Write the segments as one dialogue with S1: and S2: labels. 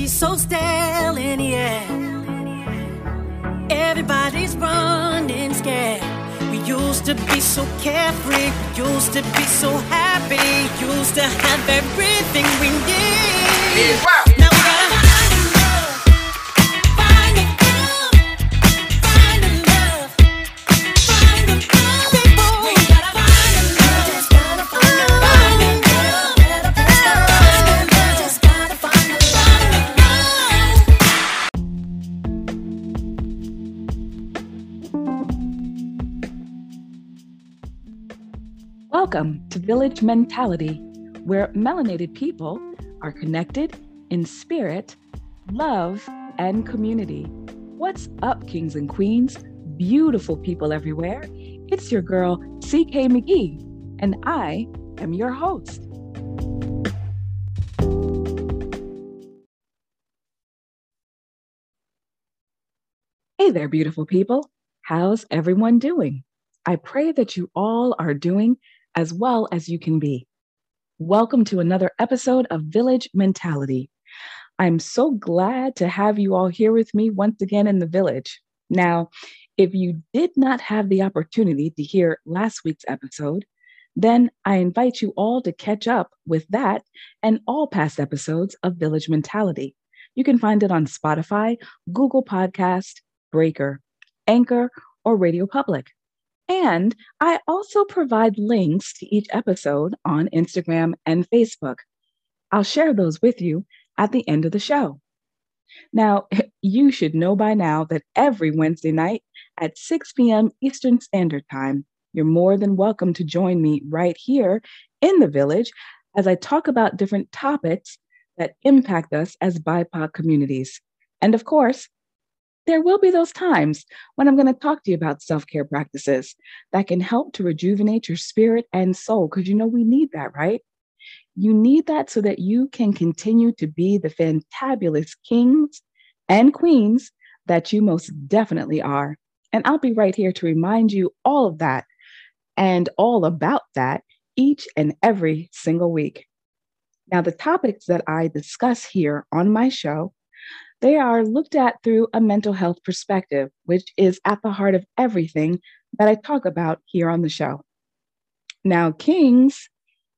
S1: energy so stale in the air. Everybody's running scared. We used to be so carefree, we used to be so happy, used to have everything we need. Now
S2: Welcome to Village Mentality, where melanated people are connected in spirit, love, and community. What's up, kings and queens? Beautiful people everywhere. It's your girl, CK McGee, and I am your host. Hey there, beautiful people. How's everyone doing? I pray that you all are doing as well as you can be. Welcome to another episode of Village Mentality. I'm so glad to have you all here with me once again in the village. Now, if you did not have the opportunity to hear last week's episode, then I invite you all to catch up with that and all past episodes of Village Mentality. You can find it on Spotify, Google Podcast, Breaker, Anchor, or Radio Public. And I also provide links to each episode on Instagram and Facebook. I'll share those with you at the end of the show. Now, you should know by now that every Wednesday night at 6 p.m. Eastern Standard Time, you're more than welcome to join me right here in the village as I talk about different topics that impact us as BIPOC communities. And of course, there will be those times when I'm going to talk to you about self care practices that can help to rejuvenate your spirit and soul, because you know we need that, right? You need that so that you can continue to be the fantabulous kings and queens that you most definitely are. And I'll be right here to remind you all of that and all about that each and every single week. Now, the topics that I discuss here on my show they are looked at through a mental health perspective, which is at the heart of everything that I talk about here on the show. Now, Kings,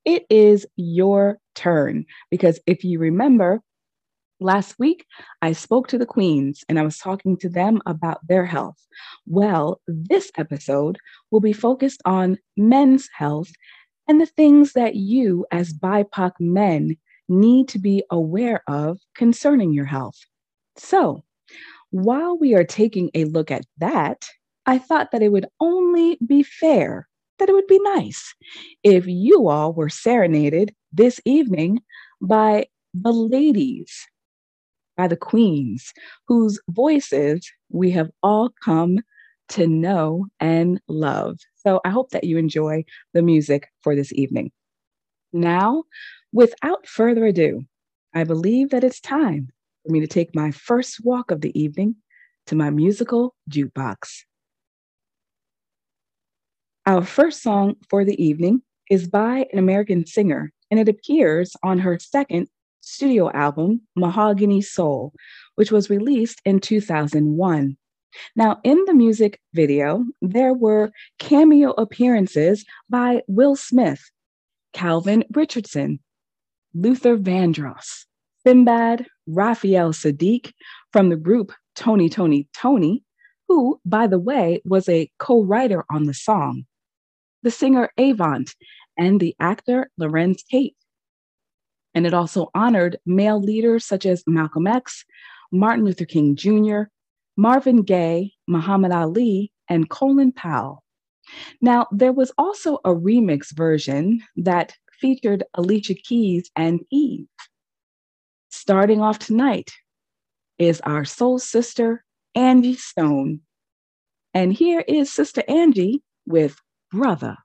S2: it is your turn because if you remember, last week I spoke to the Queens and I was talking to them about their health. Well, this episode will be focused on men's health and the things that you, as BIPOC men, need to be aware of concerning your health. So, while we are taking a look at that, I thought that it would only be fair, that it would be nice if you all were serenaded this evening by the ladies, by the queens, whose voices we have all come to know and love. So I hope that you enjoy the music for this evening. Now, without further ado, I believe that it's time for me to take my first walk of the evening to my musical jukebox. Our first song for the evening is by an American singer, and it appears on her second studio album, Mahogany Soul, which was released in 2001. Now, in the music video, there were cameo appearances by Will Smith, Calvin Richardson, Luther Vandross, Sinbad, Raphael Saadiq from the group Tony Toni Toné, who, by the way, was a co writer on the song, the singer Avant, and the actor Larenz Tate. And it also honored male leaders such as Malcolm X, Martin Luther King Jr., Marvin Gaye, Muhammad Ali, and Colin Powell. Now, there was also a remix version that featured Alicia Keys and Eve. Starting off tonight is our soul sister, Angie Stone. And here is Sister Angie with Brother.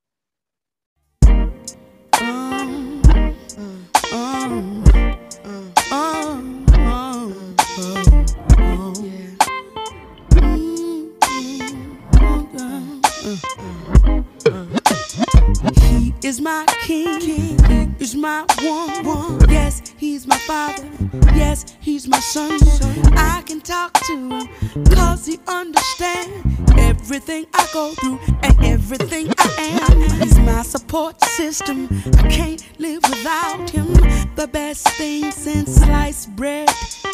S3: Is my king, he is my one, one. Yes, he's my father. Yes, he's my son. I can talk to him, cause he understands everything I go through and everything I am. He's my support system. I can't live without him. The best thing since sliced bread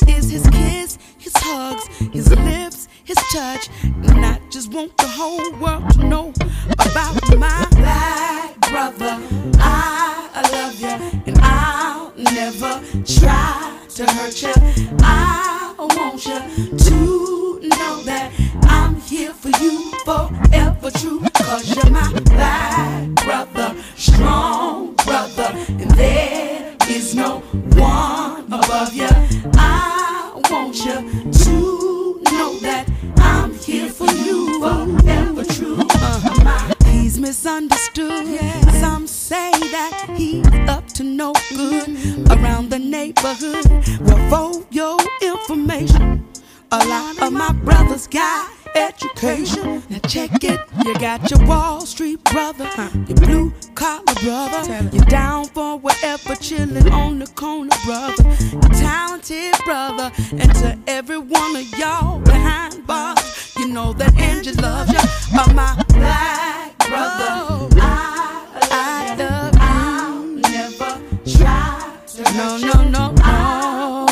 S3: is his kiss, his hugs, his lips, his touch. And I just want the whole world to know about my black brother. I love you, and I'll never try to hurt you. I want you to know that I'm here for you forever true. Cause you're my black brother, strong brother, and there is no one above you. I want you to know that I'm here for you forever true. Uh-huh. He's misunderstood. Some say that he's up to no good around the neighborhood. Well, for your information, a lot of my brothers got education. Now check it. You got your Wall Street brother, your blue collar brother. You're down for whatever, chilling on the corner brother. Your talented brother, and to every one of y'all behind bars, you know that Angie loves you. Uh, my black brother, I, I love you. I'll never try to no, no, no, no.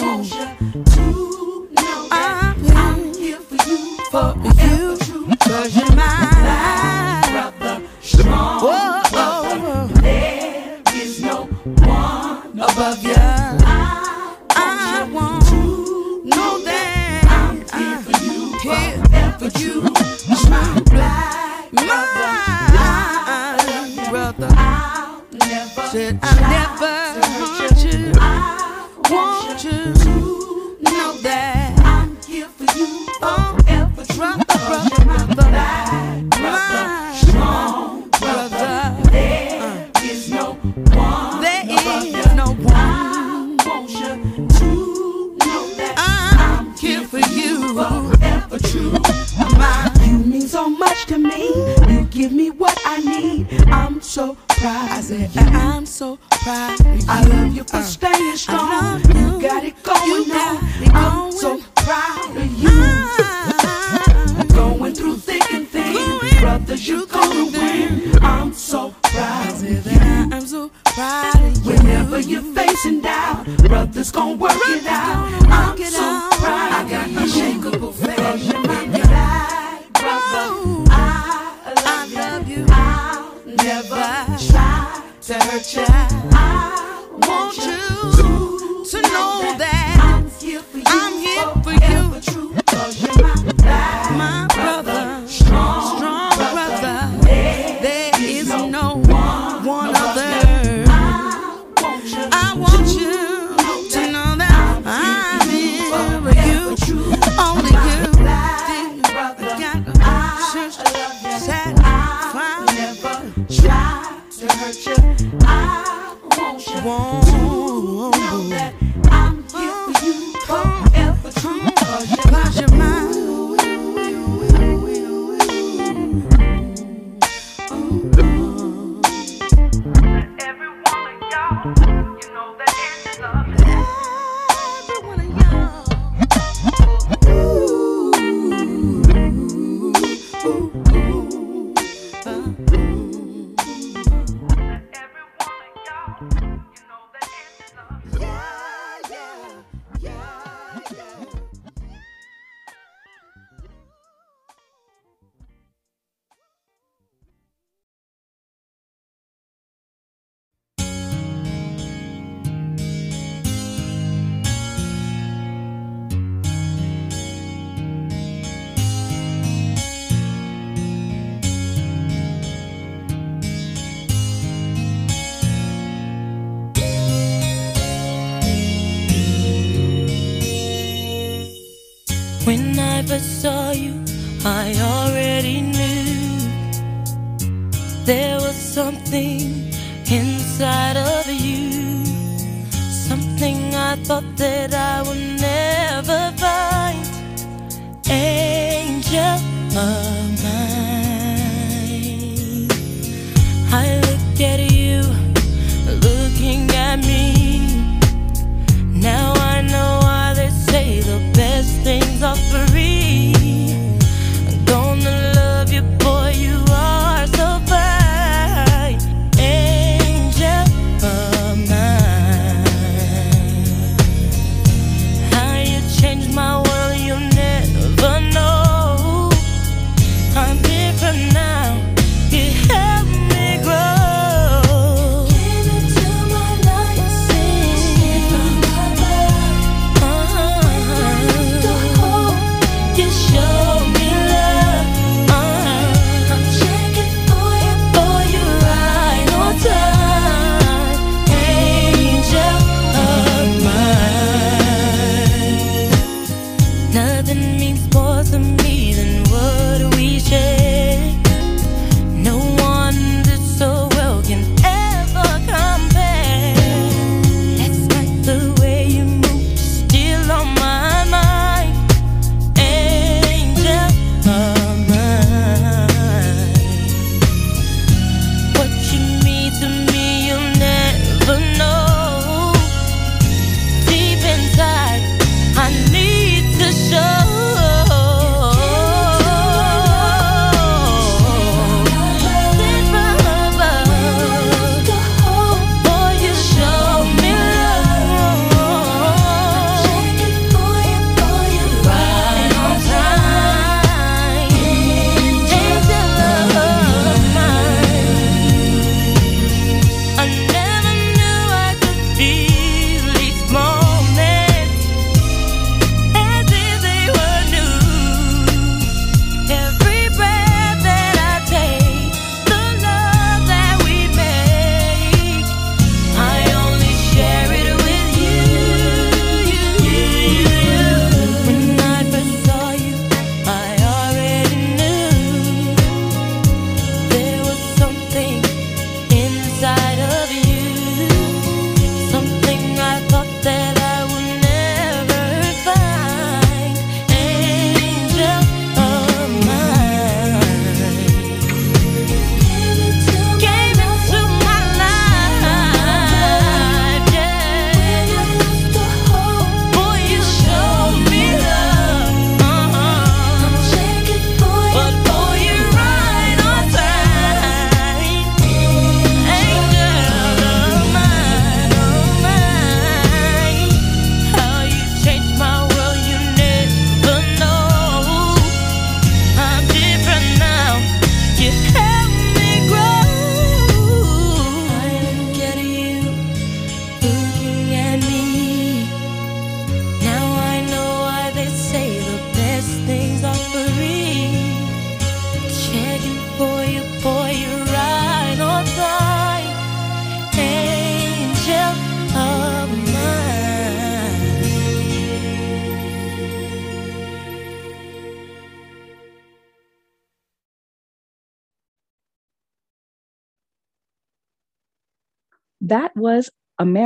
S3: I'm here for you, you, cause you're my brother, strong brother. There is no one above you. I want to know that. I'm here for you, here for said I'll never hurt you. I want you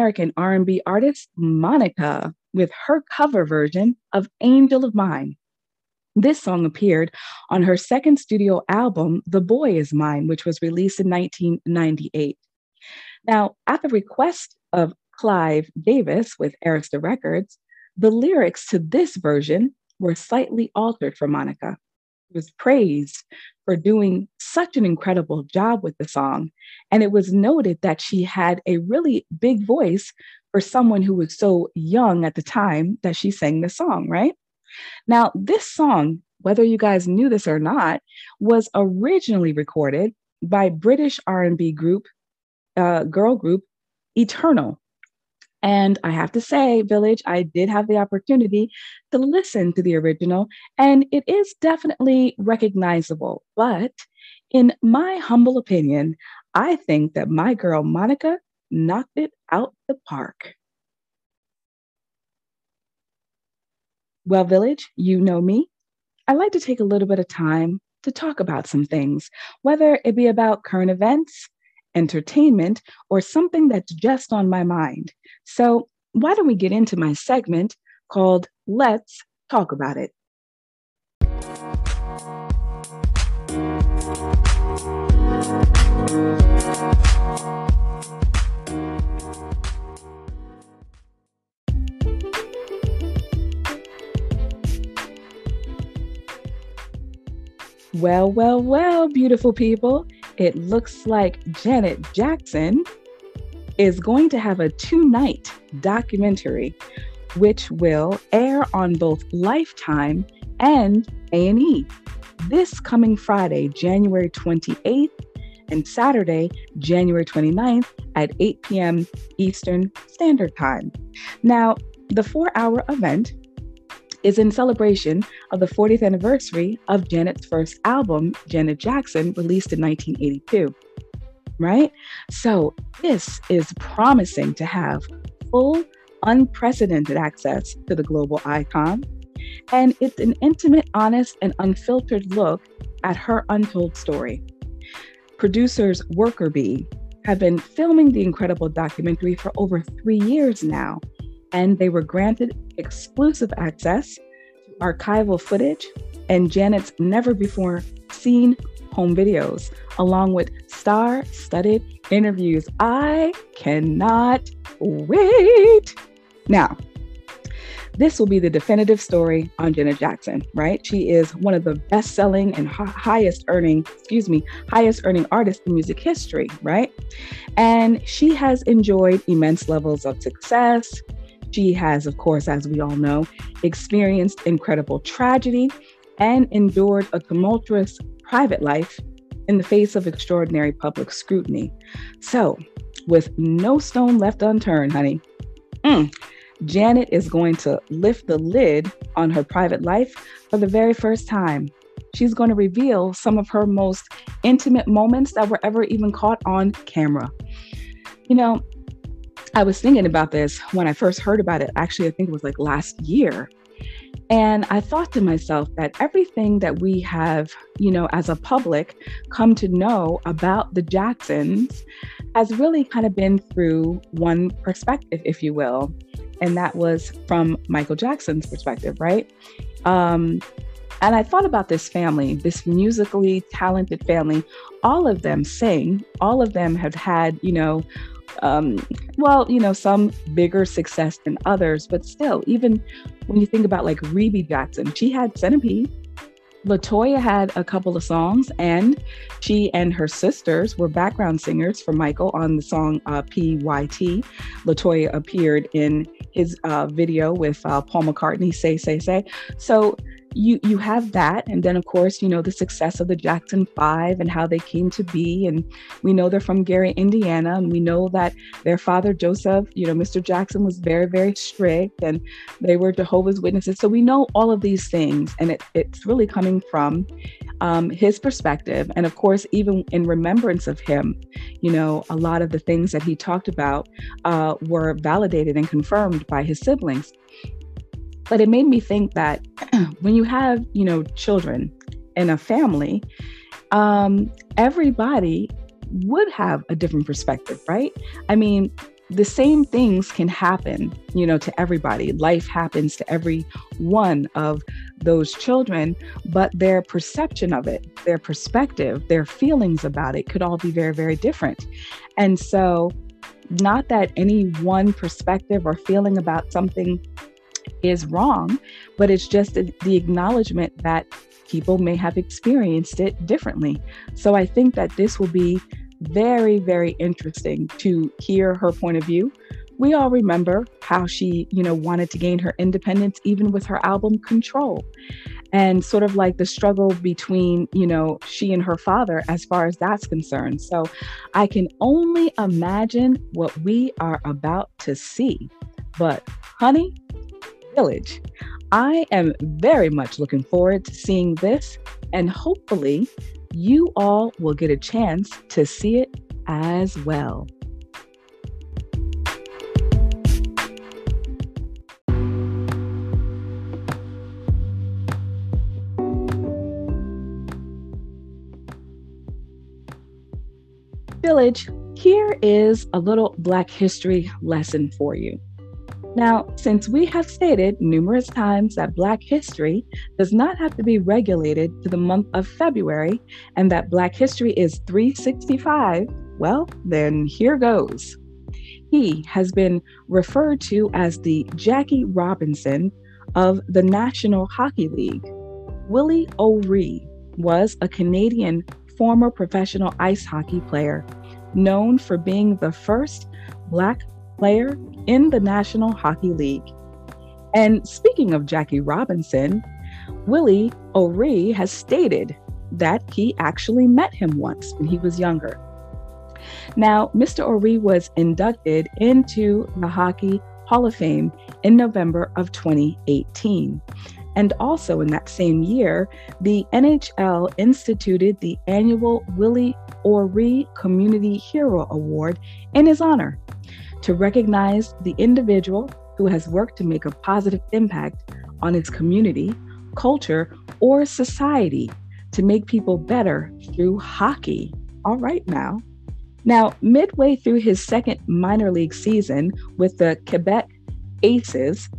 S2: American R&B artist Monica with her cover version of Angel of Mine. This song appeared on her second studio album, The Boy Is Mine, which was released in 1998. Now, at the request of Clive Davis with Arista Records, the lyrics to this version were slightly altered for Monica. Was praised for doing such an incredible job with the song. And it was noted that she had a really big voice for someone who was so young at the time that she sang the song, right? Now, this song, whether you guys knew this or not, was originally recorded by British R&B group, uh, girl group Eternal. And I have to say, Village, I did have the opportunity to listen to the original, and it is definitely recognizable. But in my humble opinion, I think that my girl Monica knocked it out the park. Well, Village, you know me. I like to take a little bit of time to talk about some things, whether it be about current events, entertainment, or something that's just on my mind. So, why don't we get into my segment called Let's Talk About It? Well, well, well, beautiful people. It looks like Janet Jackson is going to have a two night documentary, which will air on both Lifetime and A&E this coming Friday, January 28th, and Saturday, January 29th at 8 p.m. Eastern Standard Time. Now, the four hour event is in celebration of the 40th anniversary of Janet's first album, Janet Jackson, released in 1982. Right? So, this is promising to have full, unprecedented access to the global icon. And it's an intimate, honest, and unfiltered look at her untold story. Producers Worker Bee have been filming the incredible documentary for over three years now and they were granted exclusive access to archival footage and Janet's never before seen home videos, along with star studded interviews. I cannot wait. Now, this will be the definitive story on Janet Jackson, right? She is one of the best selling and highest earning, excuse me, highest earning artists in music history, right? And she has enjoyed immense levels of success, she has, of course, as we all know, experienced incredible tragedy and endured a tumultuous private life in the face of extraordinary public scrutiny. So, with no stone left unturned, honey, mm, Janet is going to lift the lid on her private life for the very first time. She's going to reveal some of her most intimate moments that were ever even caught on camera. You know, I was thinking about this when I first heard about it. Actually, I think it was like last year. And I thought to myself that everything that we have, you know, as a public come to know about the Jacksons has really kind of been through one perspective, if you will. And that was from Michael Jackson's perspective, right? Um, and I thought about this family, this musically talented family. All of them sing, all of them have had, you know, um, well, you know, some bigger success than others, but still, even when you think about like Rebbie Jackson, she had Centipede. Latoya had a couple of songs, and she and her sisters were background singers for Michael on the song uh, PYT. Latoya appeared in his uh, video with uh, Paul McCartney, Say, Say, Say. So you you have that. And then of course you know the success of the jackson five and how they came to be. And we know they're from gary indiana. And we know that their father joseph you know mr jackson was very very strict and they were jehovah's witnesses. So we know all of these things and it, it's really coming from um, his perspective. And of course even in remembrance of him you know a lot of the things that he talked about uh, were validated and confirmed by his siblings but it made me think that when you have, you know, children in a family, um, everybody would have a different perspective, right? I mean, the same things can happen, you know, to everybody. Life happens to every one of those children, but their perception of it, their perspective, their feelings about it could all be very, very different. And so, not that any one perspective or feeling about something is wrong, but it's just the acknowledgement that people may have experienced it differently. So, I think that this will be very, very interesting to hear her point of view. We all remember how she, you know, wanted to gain her independence even with her album Control. And sort of like the struggle between, you know, she and her father as far as that's concerned. So I can only imagine what we are about to see. But, honey, Village, I am very much looking forward to seeing this and hopefully you all will get a chance to see it as well. Village, here is a little Black history lesson for you. Now, since we have stated numerous times that Black history does not have to be regulated to the month of February and that Black history is 365, well, then here goes. He has been referred to as the Jackie Robinson of the National Hockey League. Willie O'Ree was a Canadian former professional ice hockey player known for being the first Black player in the National Hockey League. And speaking of Jackie Robinson, Willie O'Ree has stated that he actually met him once when he was younger. Now, Mr. O'Ree was inducted into the Hockey Hall of Fame in November of 2018. And also in that same year, the NHL instituted the annual Willie O'Ree Community Hero Award in his honor to recognize the individual who has worked to make a positive impact on his community, culture, or society to make people better through hockey. All right, now. Now, midway through his second minor league season with the Quebec Aces,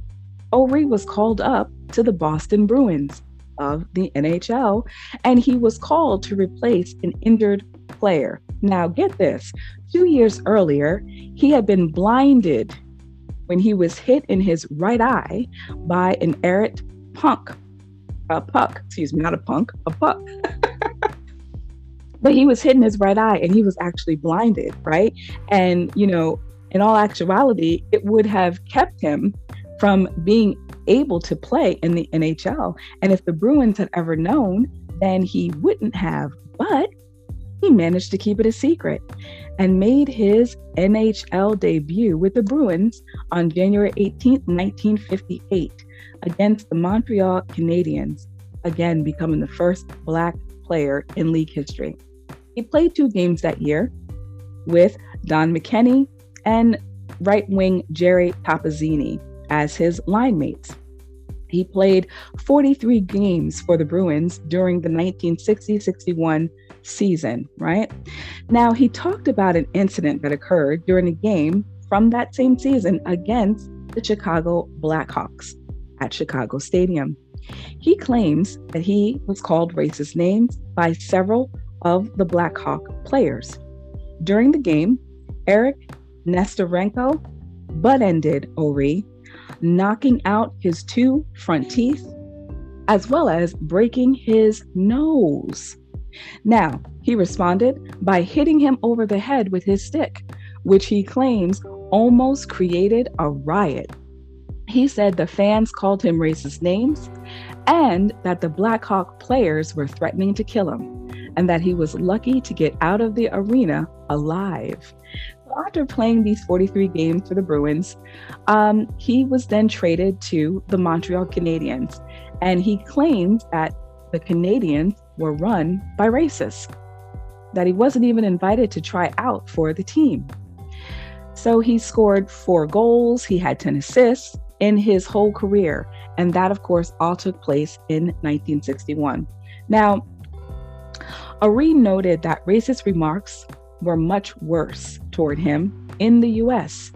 S2: O'Ree was called up to the Boston Bruins of the NHL, and he was called to replace an injured player. Now, get this two years earlier, he had been blinded when he was hit in his right eye by an errant punk, a puck, excuse me, not a punk, a puck. but he was hit in his right eye and he was actually blinded, right? And, you know, in all actuality, it would have kept him from being able to play in the NHL. And if the Bruins had ever known, then he wouldn't have. But he managed to keep it a secret and made his NHL debut with the Bruins on January 18, 1958, against the Montreal Canadiens, again becoming the first Black player in league history. He played two games that year with Don McKenney and right wing Jerry Toppazzini as his line mates. He played 43 games for the Bruins during the 1960 61 season, right? Now, he talked about an incident that occurred during a game from that same season against the Chicago Blackhawks at Chicago Stadium. He claims that he was called racist names by several of the Blackhawk players. During the game, Eric Nesterenko butt ended O'Ree, knocking out his two front teeth, as well as breaking his nose. Now, he responded by hitting him over the head with his stick, which he claims almost created a riot. He said the fans called him racist names and that the Blackhawk players were threatening to kill him, and that he was lucky to get out of the arena alive. After playing these 43 games for the Bruins, um, he was then traded to the Montreal Canadiens, and he claims that the Canadiens were run by racists, that he wasn't even invited to try out for the team. So he scored four goals, he had 10 assists in his whole career. And that, of course, all took place in 1961. Now, O'Ree noted that racist remarks were much worse toward him in the US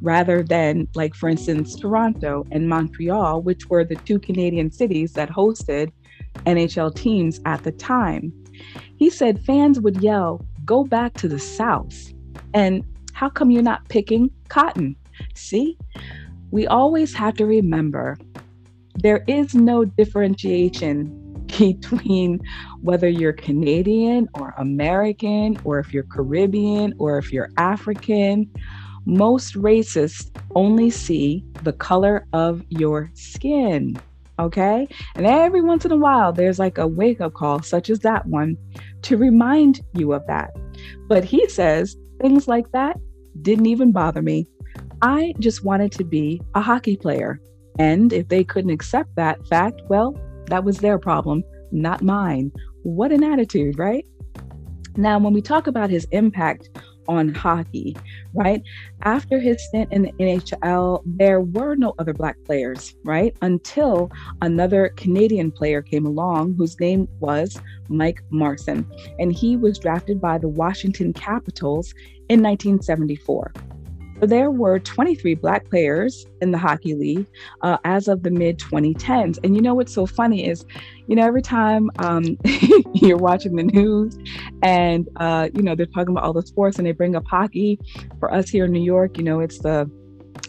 S2: rather than, like, for instance, Toronto and Montreal, which were the two Canadian cities that hosted NHL teams at the time. He said fans would yell, Go back to the South. And how come you're not picking cotton? See, we always have to remember there is no differentiation between whether you're Canadian or American, or if you're Caribbean, or if you're African. Most racists only see the color of your skin. Okay. And every once in a while, there's like a wake up call, such as that one, to remind you of that. But he says things like that didn't even bother me. I just wanted to be a hockey player. And if they couldn't accept that fact, well, that was their problem, not mine. What an attitude, right? Now, when we talk about his impact on hockey, right? After his stint in the NHL, there were no other Black players, right? Until another Canadian player came along whose name was Mike Marson. And he was drafted by the Washington Capitals in 1974 there were 23 Black players in the Hockey League uh, as of the mid 2010s. And you know what's so funny is, you know, every time um, you're watching the news and, uh, you know, they're talking about all the sports and they bring up hockey, for us here in New York, you know, it's the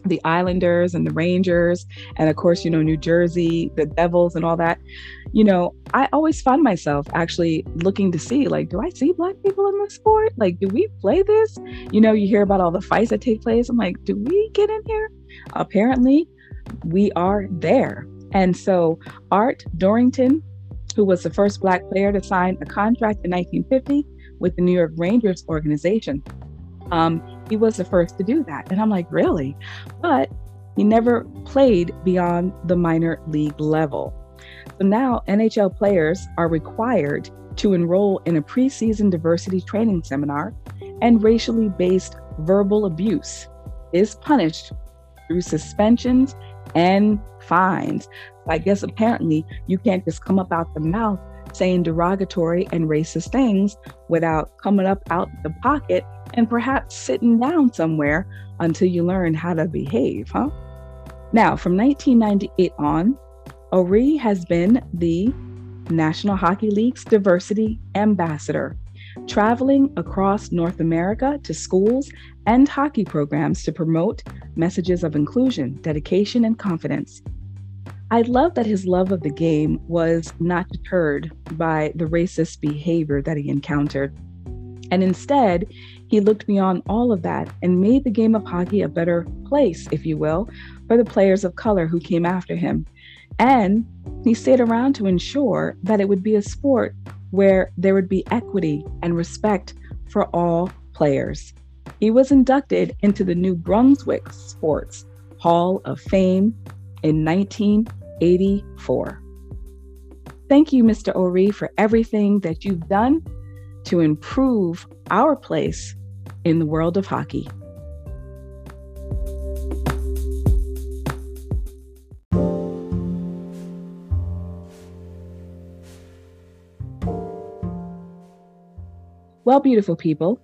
S2: the Islanders and the Rangers, and of course, you know, New Jersey, the Devils, and all that. You know, I always find myself actually looking to see, like, do I see Black people in this sport? Like, do we play this? You know, you hear about all the fights that take place. I'm like, do we get in here? Apparently, we are there. And so, Art Dorrington, who was the first Black player to sign a contract in 1950 with the New York Rangers organization, um, he was the first to do that. And I'm like, really? But he never played beyond the minor league level. So now NHL players are required to enroll in a preseason diversity training seminar, and racially based verbal abuse is punished through suspensions and fines. I guess apparently you can't just come up out the mouth saying derogatory and racist things without coming up out the pocket and perhaps sitting down somewhere until you learn how to behave, huh? Now, from 1998 on, O'Ree has been the National Hockey League's diversity ambassador, traveling across North America to schools and hockey programs to promote messages of inclusion, dedication, and confidence. I love that his love of the game was not deterred by the racist behavior that he encountered. And instead, he looked beyond all of that and made the game of hockey a better place, if you will, for the players of color who came after him. And he stayed around to ensure that it would be a sport where there would be equity and respect for all players. He was inducted into the New Brunswick Sports Hall of Fame in 1984. Thank you, Mr. O'Ree, for everything that you've done to improve our place in the world of hockey. Well, beautiful people,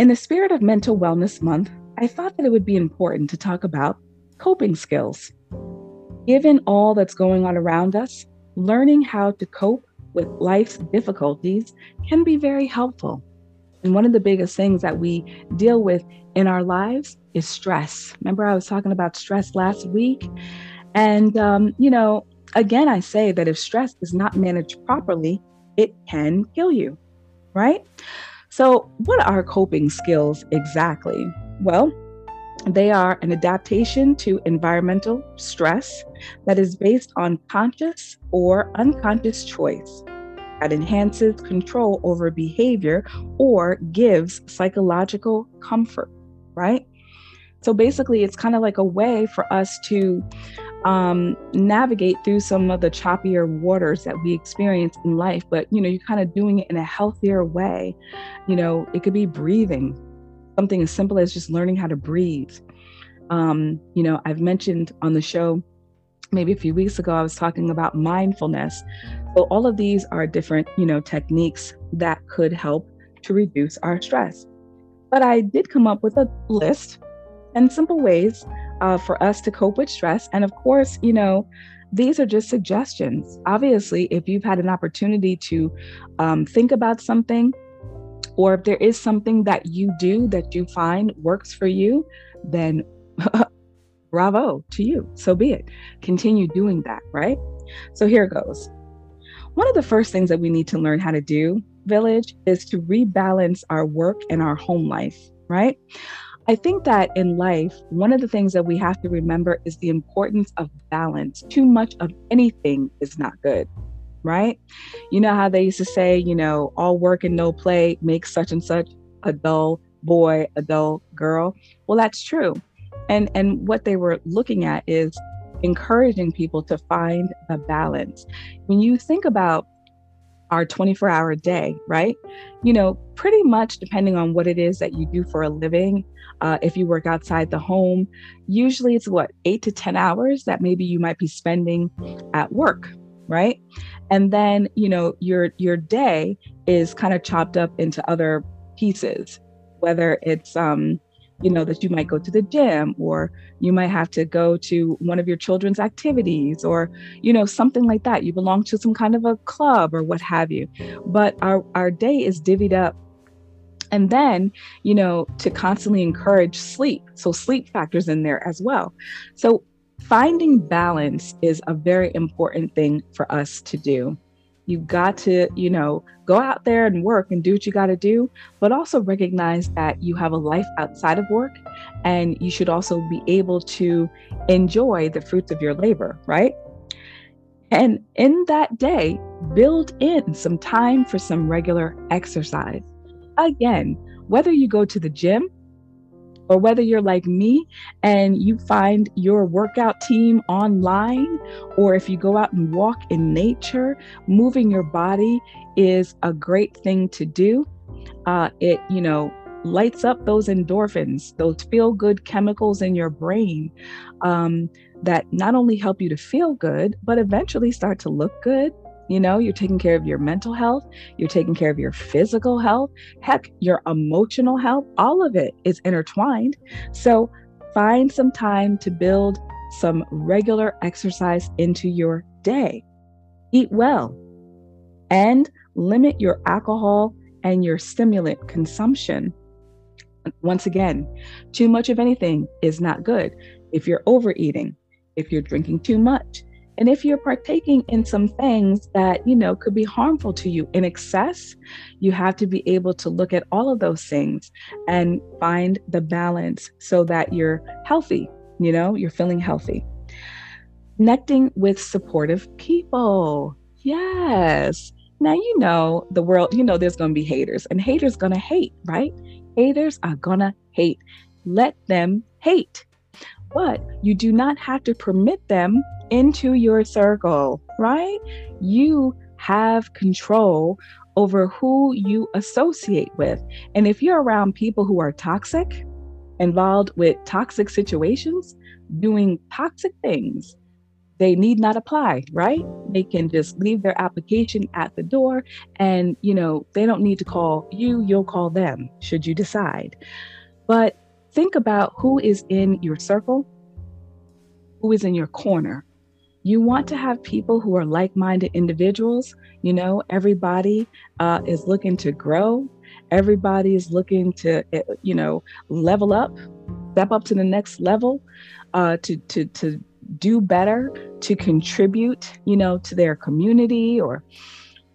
S2: in the spirit of Mental Wellness Month, I thought that it would be important to talk about coping skills. Given all that's going on around us, learning how to cope with life's difficulties can be very helpful. And one of the biggest things that we deal with in our lives is stress. Remember, I was talking about stress last week? And, um, you know, again, I say that if stress is not managed properly, it can kill you, right? So, what are coping skills exactly? Well, they are an adaptation to environmental stress that is based on conscious or unconscious choice that enhances control over behavior or gives psychological comfort, right? So basically, it's kind of like a way for us to um, navigate through some of the choppier waters that we experience in life, but you know, you're kind of doing it in a healthier way. You know, it could be breathing, something as simple as just learning how to breathe. Um, you know, I've mentioned on the show maybe a few weeks ago, I was talking about mindfulness. So all of these are different, you know, techniques that could help to reduce our stress. But I did come up with a list and simple ways uh, for us to cope with stress. And of course, you know, these are just suggestions. Obviously, if you've had an opportunity to um, think about something, or if there is something that you do that you find works for you, then bravo to you. So be it. Continue doing that, right? So here goes. One of the first things that we need to learn how to do, village, is to rebalance our work and our home life, right? I think that in life, one of the things that we have to remember is the importance of balance. Too much of anything is not good, right? You know how they used to say, you know, all work and no play makes such and such a dull boy, a dull girl. Well, that's true. And and what they were looking at is encouraging people to find the balance. When you think about our 24 hour day, right? You know, pretty much depending on what it is that you do for a living, uh, if you work outside the home, usually it's what, eight to 10 hours that maybe you might be spending at work, right? And then, you know, your your day is kind of chopped up into other pieces, whether it's um, you know, that you might go to the gym or you might have to go to one of your children's activities or, you know, something like that. You belong to some kind of a club or what have you. But our, our day is divvied up. And then, you know, to constantly encourage sleep. So sleep factors in there as well. So finding balance is a very important thing for us to do. You've got to, you know, go out there and work and do what you got to do, but also recognize that you have a life outside of work and you should also be able to enjoy the fruits of your labor, right? And in that day, build in some time for some regular exercise. Again, whether you go to the gym or whether you're like me and you find your workout team online, or if you go out and walk in nature, moving your body is a great thing to do. Uh, it, you know, lights up those endorphins, those feel good chemicals in your brain um, that not only help you to feel good, but eventually start to look good you know, you're taking care of your mental health, you're taking care of your physical health, heck, your emotional health, all of it is intertwined. So find some time to build some regular exercise into your day. Eat well and limit your alcohol and your stimulant consumption. Once again, too much of anything is not good. If you're overeating, if you're drinking too much, and if you're partaking in some things that, you know, could be harmful to you in excess, you have to be able to look at all of those things and find the balance so that you're healthy, you know, you're feeling healthy. Connecting with supportive people. Yes. Now, you know, the world, you know, there's going to be haters, and haters going to hate, right? Haters are going to hate. Let them hate. But you do not have to permit them into your circle, right? You have control over who you associate with. And if you're around people who are toxic, involved with toxic situations, doing toxic things, they need not apply, right? They can just leave their application at the door and, you know, they don't need to call you, you'll call them should you decide. But think about who is in your circle, who is in your corner, you want to have people who are like-minded individuals. You know everybody uh, is looking to grow. Everybody is looking to eh, you know level up step up to the next level uh, to to to do better to contribute you know to their community or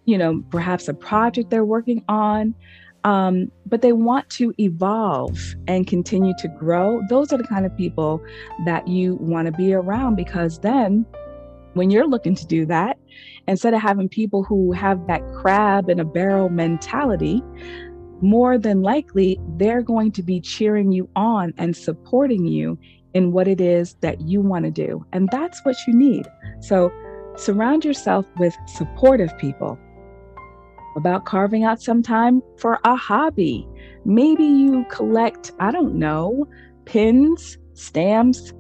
S2: you know perhaps a project they're working on. Um, but they want to evolve and continue to grow. Those are the kind of people that you want to be around because then when you're looking to do that, instead of having people who have that crab in a barrel mentality, more than likely they're going to be cheering you on and supporting you in what it is that you want to do. And that's what you need. So surround yourself with supportive people. About carving out some time for a hobby. Maybe you collect, I don't know, pins, stamps,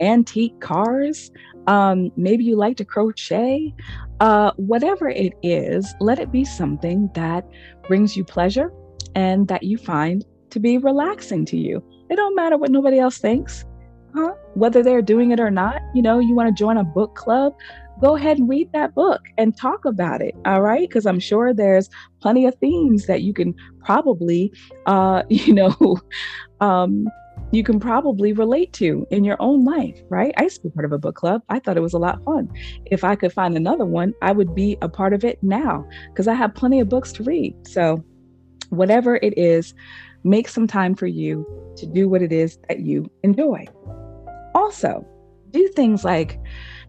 S2: antique cars. Um, maybe you like to crochet. Uh, whatever it is, let it be something that brings you pleasure and that you find to be relaxing to you. It don't matter what nobody else thinks. Huh? Whether they're doing it or not, you know, you want to join a book club, go ahead and read that book and talk about it. All right. Because I'm sure there's plenty of themes that you can probably, uh, you know, um, you can probably relate to in your own life, right? I used to be part of a book club. I thought it was a lot fun. If I could find another one, I would be a part of it now because I have plenty of books to read. So, whatever it is, make some time for you to do what it is that you enjoy. Also, do things like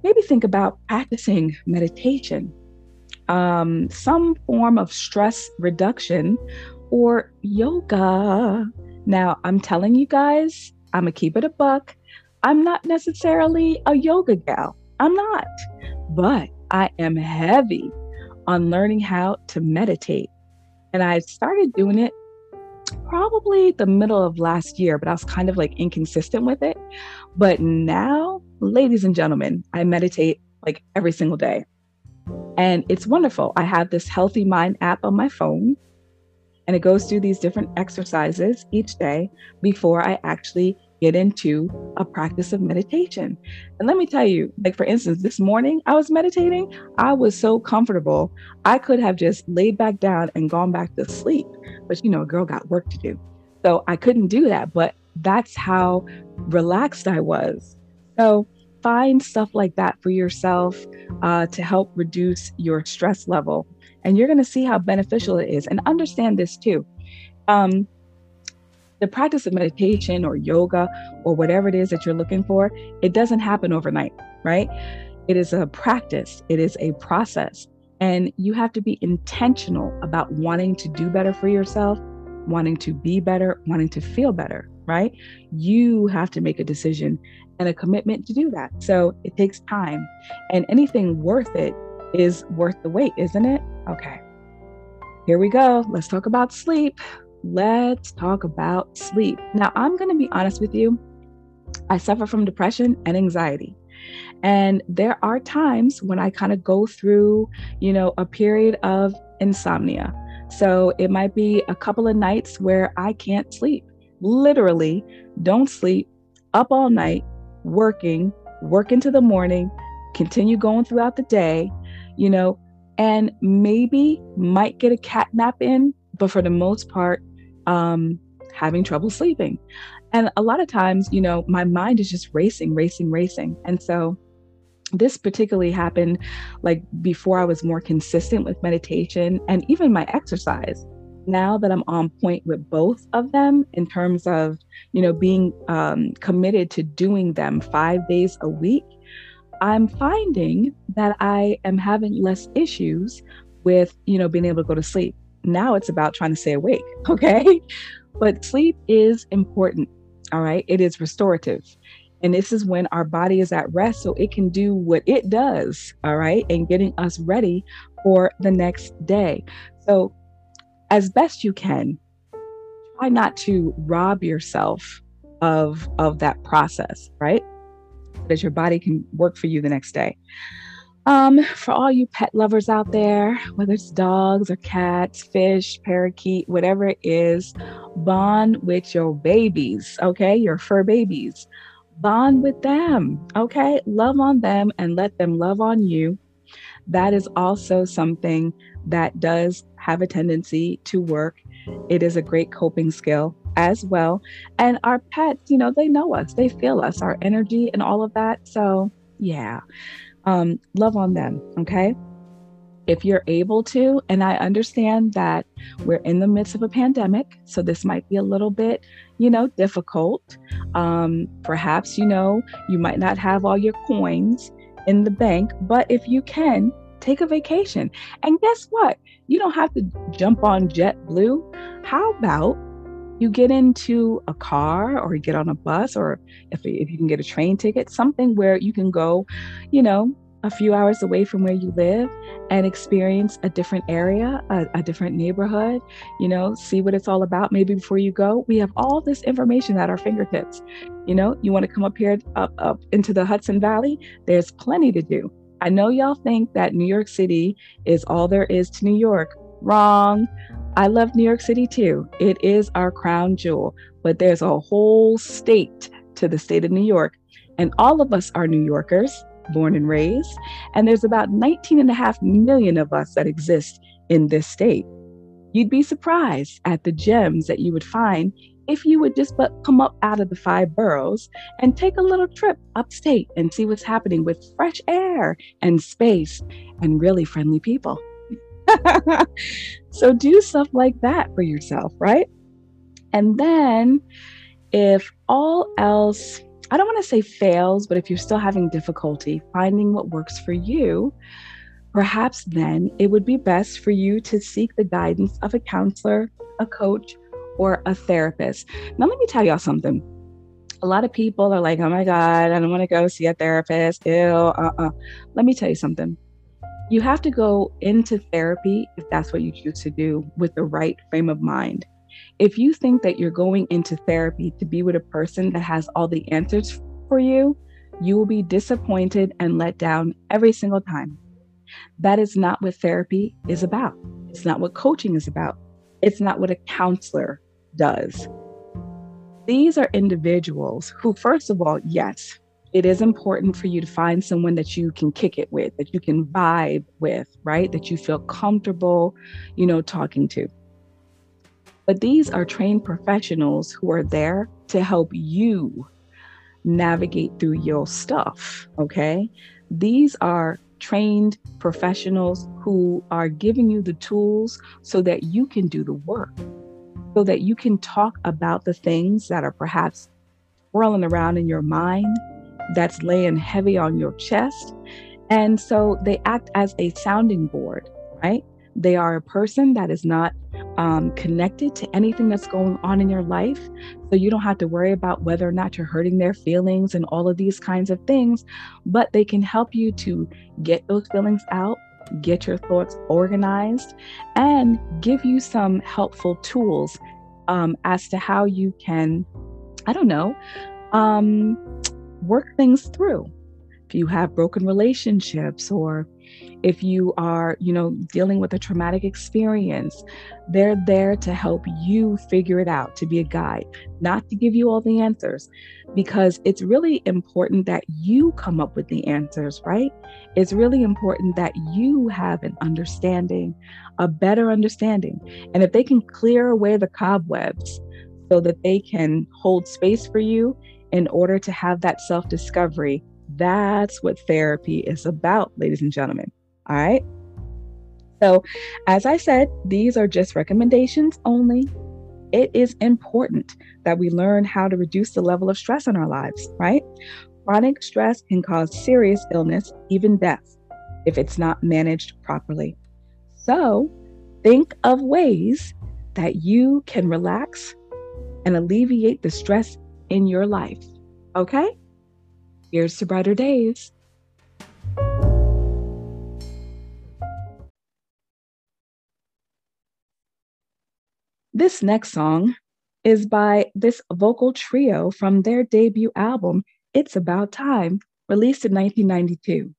S2: maybe think about practicing meditation, um, some form of stress reduction, or yoga. Now, I'm telling you guys, I'm gonna keep it a buck. I'm not necessarily a yoga gal. I'm not, but I am heavy on learning how to meditate. And I started doing it probably the middle of last year, but I was kind of like inconsistent with it. But now, ladies and gentlemen, I meditate like every single day. And it's wonderful. I have this Healthy Mind app on my phone, and it goes through these different exercises each day before I actually get into a practice of meditation. And let me tell you, like for instance, this morning I was meditating, I was so comfortable. I could have just laid back down and gone back to sleep. But you know, a girl got work to do. So I couldn't do that, but that's how relaxed I was. So find stuff like that for yourself uh, to help reduce your stress level. And you're going to see how beneficial it is. And understand this too. Um, the practice of meditation or yoga or whatever it is that you're looking for, it doesn't happen overnight, right? It is a practice, it is a process. And you have to be intentional about wanting to do better for yourself, wanting to be better, wanting to feel better, right? You have to make a decision and a commitment to do that. So it takes time. And anything worth it is worth the wait, isn't it? Okay. Here we go. Let's talk about sleep let's talk about sleep. Now, I'm going to be honest with you. I suffer from depression and anxiety. And there are times when I kind of go through, you know, a period of insomnia. So it might be a couple of nights where I can't sleep, literally, don't sleep, up all night, working, work into the morning, continue going throughout the day, you know, and maybe might get a cat nap in, but for the most part, um, having trouble sleeping. And a lot of times, you know, my mind is just racing, racing, racing. And so this particularly happened like before I was more consistent with meditation and even my exercise. Now that I'm on point with both of them in terms of, you know, being um, committed to doing them five days a week, I'm finding that I am having less issues with, you know, being able to go to sleep now it's about trying to stay awake. Okay. But sleep is important. All right. It is restorative. And this is when our body is at rest so it can do what it does. All right. And getting us ready for the next day. So, as best you can, try not to rob yourself of, of that process, right? That your body can work for you the next day. Um, for all you pet lovers out there, whether it's dogs or cats, fish, parakeet, whatever it is, bond with your babies, okay? Your fur babies. Bond with them, okay? Love on them and let them love on you. That is also something that does have a tendency to work. It is a great coping skill as well. And our pets, you know, they know us, they feel us, our energy and all of that. So, yeah um, love on them. Okay. If you're able to, and I understand that we're in the midst of a pandemic, so this might be a little bit, you know, difficult. Um, perhaps, you know, you might not have all your coins in the bank, but if you can, take a vacation. And guess what? You don't have to jump on JetBlue. How about you get into a car or you get on a bus or if, if you can get a train ticket, something where you can go, you know, a few hours away from where you live and experience a different area, a, a, different neighborhood, you know, see what it's all about. Maybe before you go, we have all this information at our fingertips. You know, you want to come up here, up, up into the Hudson Valley, there's plenty to do. I know y'all think that New York City is all there is to New York. Wrong. I love New York City too. It is our crown jewel, but there's a whole state to the state of New York. And all of us are New Yorkers, born and raised. And there's about 19 and a half million of us that exist in this state. You'd be surprised at the gems that you would find if you would just but come up out of the five boroughs and take a little trip upstate and see what's happening with fresh air and space and really friendly people. so do stuff like that for yourself, right? And then if all else, I don't want to say fails, but if you're still having difficulty finding what works for you, perhaps then it would be best for you to seek the guidance of a counselor, a coach, or a therapist. Now, let me tell y'all something. A lot of people are like, oh my God, I don't want to go see a therapist. Ew, uh uh. Let me tell you something you have to go into therapy if that's what you choose to do with the right frame of mind. If you think that you're going into therapy to be with a person that has all the answers for you, you will be disappointed and let down every single time. That is not what therapy is about. It's not what coaching is about. It's not what a counselor does. These are individuals who, first of all, yes, it is important for you to find someone that you can kick it with, that you can vibe with, right? That you feel comfortable, you know, talking to. But these are trained professionals who are there to help you navigate through your stuff, okay? These are trained professionals who are giving you the tools so that you can do the work, so that you can talk about the things that are perhaps swirling around in your mind that's laying heavy on your chest. And so they act as a sounding board, right? They are a person that is not um, connected to anything that's going on in your life. So you don't have to worry about whether or not you're hurting their feelings and all of these kinds of things, but they can help you to get those feelings out, get your thoughts organized, and give you some helpful tools um, as to how you can, I don't know, um, work things through. If you have broken relationships or if you are, you know, dealing with a traumatic experience, they're there to help you figure it out, to be a guide, not to give you all the answers, because it's really important that you come up with the answers, right? It's really important that you have an understanding, a better understanding. And if they can clear away the cobwebs so that they can hold space for you in order to have that self discovery. That's what therapy is about, ladies and gentlemen. All right. So, as I said, these are just recommendations only. It is important that we learn how to reduce the level of stress in our lives, right? Chronic stress can cause serious illness, even death, if it's not managed properly. So, think of ways that you can relax and alleviate the stress in your life. Okay? Here's to brighter days. This next song is by this vocal trio from their debut album, It's About Time, released in 1992.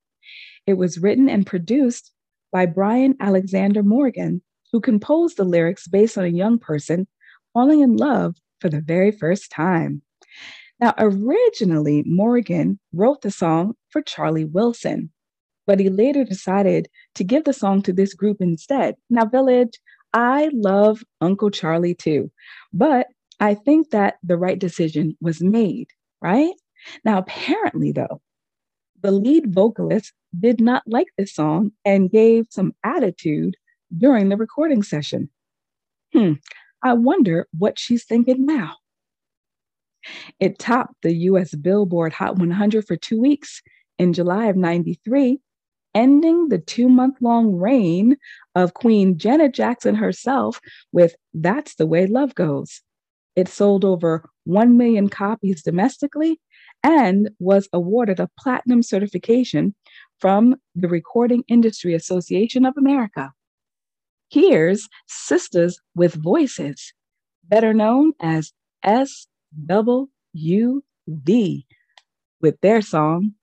S2: It was written and produced by Brian Alexander Morgan, who composed the lyrics based on a young person falling in love for the very first time. Now, originally, Morgan wrote the song for Charlie Wilson, but he later decided to give the song to this group instead. Now, Village, I love Uncle Charlie too, but I think that the right decision was made, right? Now, apparently, though, the lead vocalist did not like this song and gave some attitude during the recording session. Hmm, I wonder what she's thinking now. It topped the US Billboard Hot 100 for two weeks in July of 93, ending the two month long reign of Queen Janet Jackson herself with That's the Way Love Goes. It sold over 1 million copies domestically and was awarded a platinum certification from the Recording Industry Association of America. Here's Sisters with Voices, better known as S Double U V with their song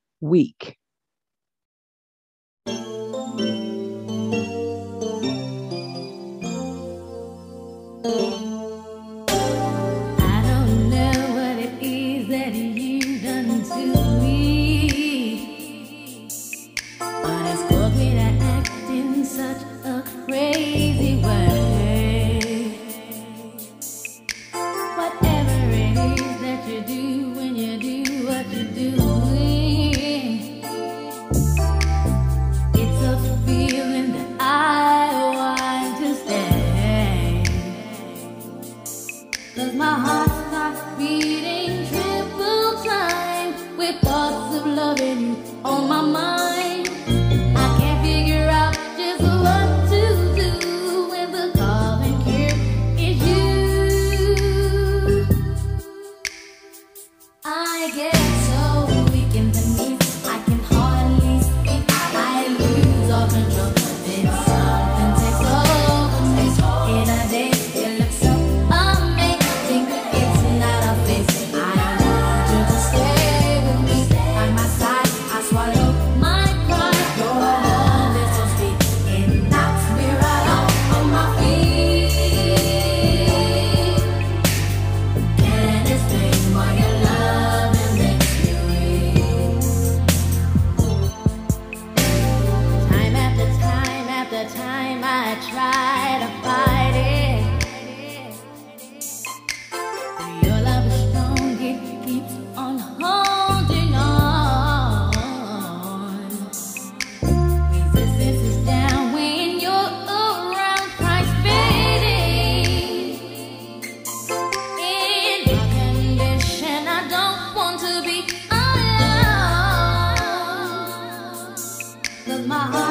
S2: Weak.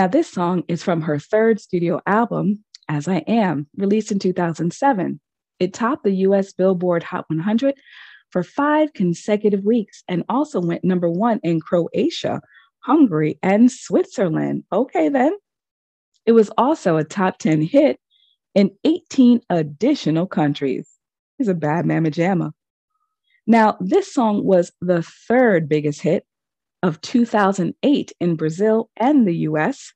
S2: Now, this song is from her third studio album, As I Am, released in 2007. It topped the US Billboard Hot 100 for five consecutive weeks and also went number one in Croatia, Hungary, and Switzerland. Okay, then. It was also a top 10 hit in 18 additional countries. It's a bad mamma jamma. Now, this song was the third biggest hit of 2008 in Brazil and the US,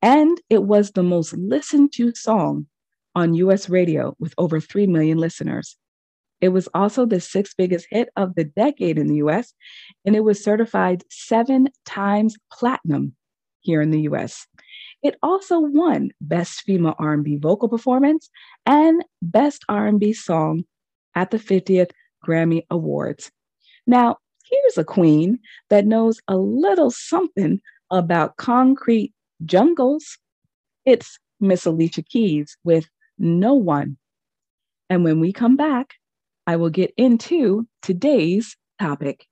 S2: and it was the most listened to song on US radio with over 3 million listeners. It was also the sixth biggest hit of the decade in the US, and it was certified seven times platinum
S1: here in the US. It also won Best Female R&B Vocal Performance and Best R&B Song at the 50th Grammy Awards. Now, here's a queen that knows a little something about concrete jungles. It's Miss Alicia Keys with No One. And when we come back, I will get into today's topic.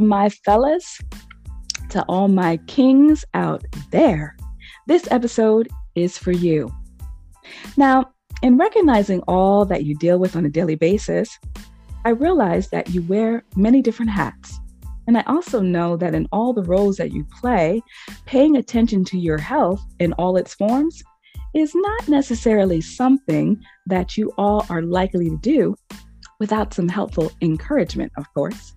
S1: All my fellas, to all my kings out there, this episode is for you.
S2: Now, in recognizing all that you deal with on a daily basis, I realize that you wear many different hats. And I also know that in all the roles that you play, paying attention to your health in all its forms is not necessarily something that you all are likely to do without some helpful encouragement, of course.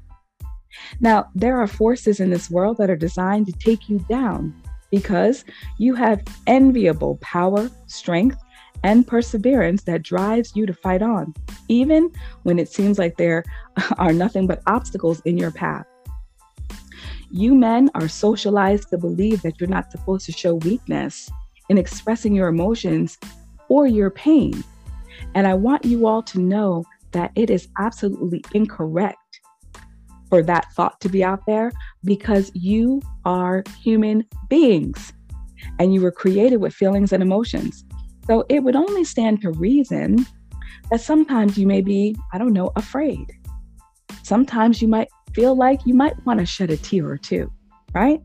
S2: Now, there are forces in this world that are designed to take you down because you have enviable power, strength, and perseverance that drives you to fight on, even when it seems like there are nothing but obstacles in your path. You men are socialized to believe that you're not supposed to show weakness in expressing your emotions or your pain. And I want you all to know that it is absolutely incorrect for that thought to be out there because you are human beings and you were created with feelings and emotions. So it would only stand to reason that sometimes you may be, I don't know, afraid. Sometimes you might feel like you might want to shed a tear or two, right?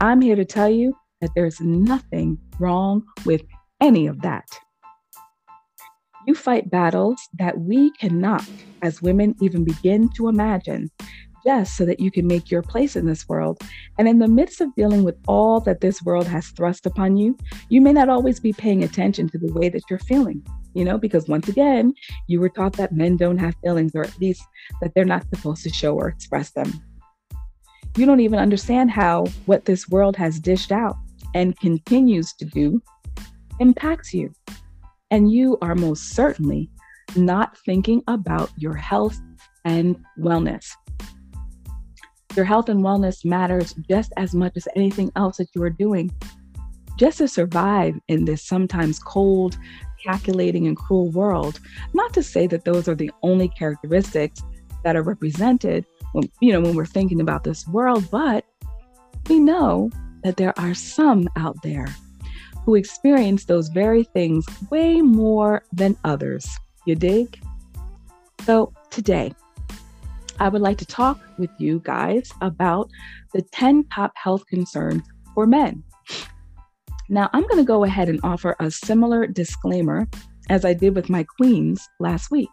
S2: I'm here to tell you that there's nothing wrong with any of that. You fight battles that we cannot, as women, even begin to imagine just so that you can make your place in this world. And in the midst of dealing with all that this world has thrust upon you, you may not always be paying attention to the way that you're feeling, you know, because once again, you were taught that men don't have feelings, or at least that they're not supposed to show or express them. You don't even understand how what this world has dished out and continues to do impacts you. And you are most certainly not thinking about your health and wellness. Your health and wellness matters just as much as anything else that you are doing. Just to survive in this sometimes cold, calculating, and cruel world, not to say that those are the only characteristics that are represented when you know when we're thinking about this world, but we know that there are some out there who experience those very things way more than others. You dig? So today, I would like to talk with you guys about the 10 top health concerns for men. Now, I'm going to go ahead and offer a similar disclaimer as I did with my queens last week.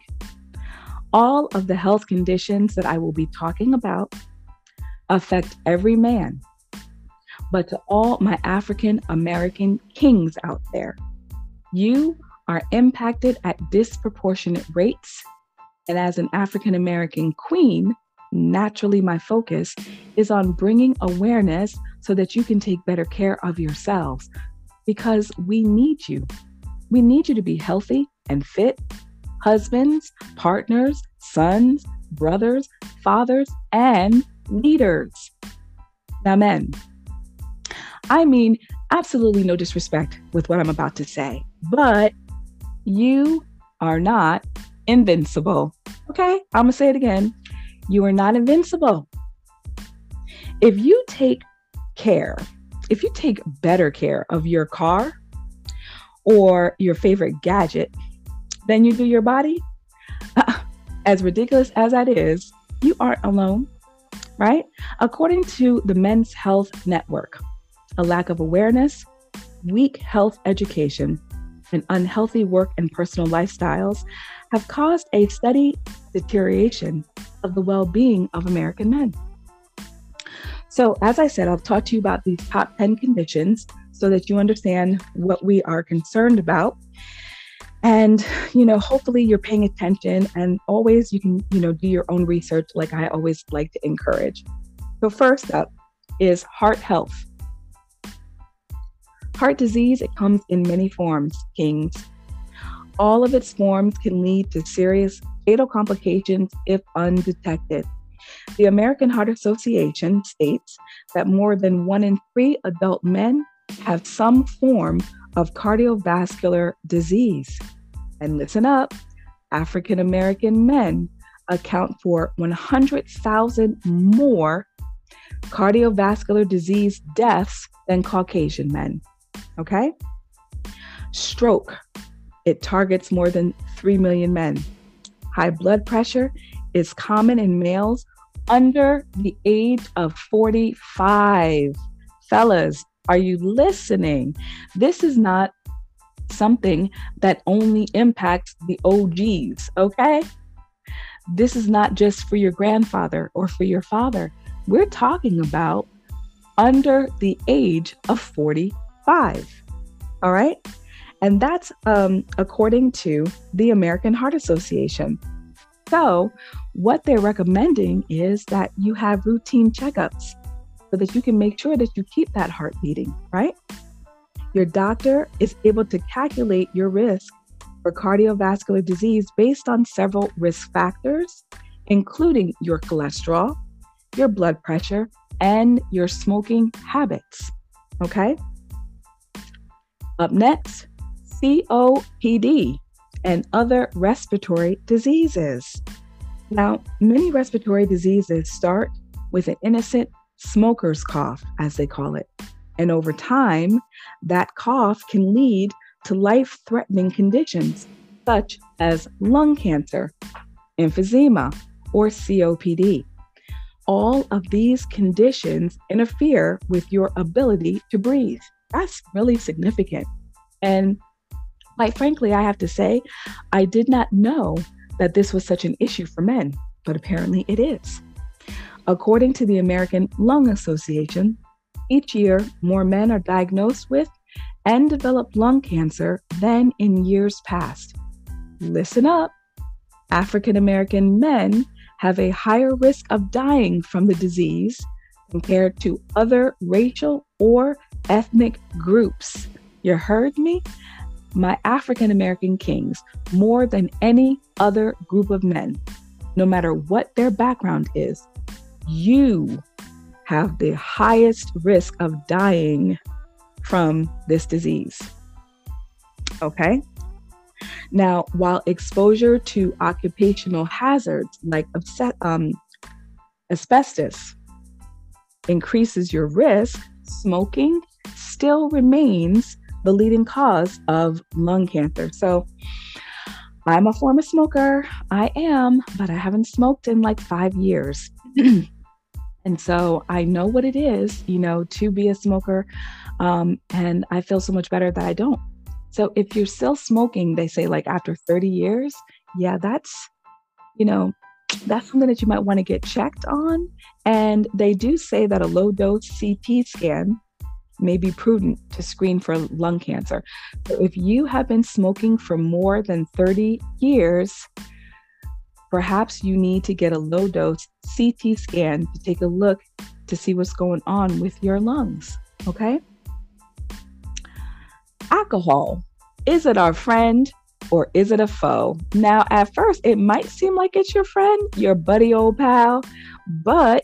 S2: All of the health conditions that I will be talking about affect every man, but to all my African American kings out there, you are impacted at disproportionate rates and as an African American queen, naturally my focus is on bringing awareness so that you can take better care of yourselves because we need you. We need you to be healthy and fit, husbands, partners, sons, brothers, fathers, and leaders. Now, men, I mean absolutely no disrespect with what I'm about to say, but you are not invincible. Okay, I'm gonna say it again. You are not invincible. If you take care, if you take better care of your car or your favorite gadget than you do your body, as ridiculous as that is, you aren't alone, right? According to the Men's Health Network, a lack of awareness, weak health education, and unhealthy work and personal lifestyles have caused a steady deterioration of the well being of American men. So, as I said, talk to you about these top 10 conditions so that you understand what we are concerned about. And, you know, hopefully you're paying attention and always you can, you know, do your own research like I always like to encourage. So, first up is heart health. Heart disease, it comes in many forms, kings. All of its forms can lead to serious fatal complications if undetected. The American Heart Association states that more than one in three adult men have some form of cardiovascular disease. And listen up African American men account for 100,000 more cardiovascular disease deaths than Caucasian men. Okay? Stroke it targets more than 3 million men. High blood pressure is common in males under the age of 45. Fellas, are you listening? This is not something that only impacts the OGs, okay? This is not just for your grandfather or for your father. We're talking about under the age of 45. All right. And that's um, according to the American Heart Association. So, what they're recommending is that you have routine checkups so that you can make sure that you keep that heart beating, right? Your doctor is able to calculate your risk for cardiovascular disease based on several risk factors, including your cholesterol, your blood pressure, and your smoking habits. Okay? Up next, COPD and other respiratory diseases. Now, many respiratory diseases start with an innocent smoker's cough, as they call it. And over time, that cough can lead to life threatening conditions such as lung cancer, emphysema, or COPD. All of these conditions interfere with your ability to breathe. That's really significant. And quite frankly, I have to say, I did not know that this was such an issue for men, but apparently it is. According to the American Lung Association, each year more men are diagnosed with and develop lung cancer than in years past. Listen up African American men have a higher risk of dying from the disease compared to other racial or ethnic groups. You heard me? My African American kings, more than any other group of men, no matter what their background is, you have the highest risk of dying from this disease. Okay? Now, while exposure to occupational hazards like um, asbestos increases your risk, smoking still remains the leading cause of lung cancer. So, I'm a former smoker. I am, but I haven't smoked in like five years. and so I know what it is, you know, to be a smoker. Um, and I feel so much better that I don't. So if you're still smoking, they say like after 30 years, yeah, that's, you know, that's something that you might want to get checked on. And they do say that a low dose CT scan may be prudent to screen for lung cancer. If you have been smoking for more than 30 years, perhaps you need to get a low dose CT scan to take a look to see what's going on with your lungs. Okay. Alcohol. Is it our friend or is it a foe? Now, at first, it might seem like it's your friend, your buddy old pal, but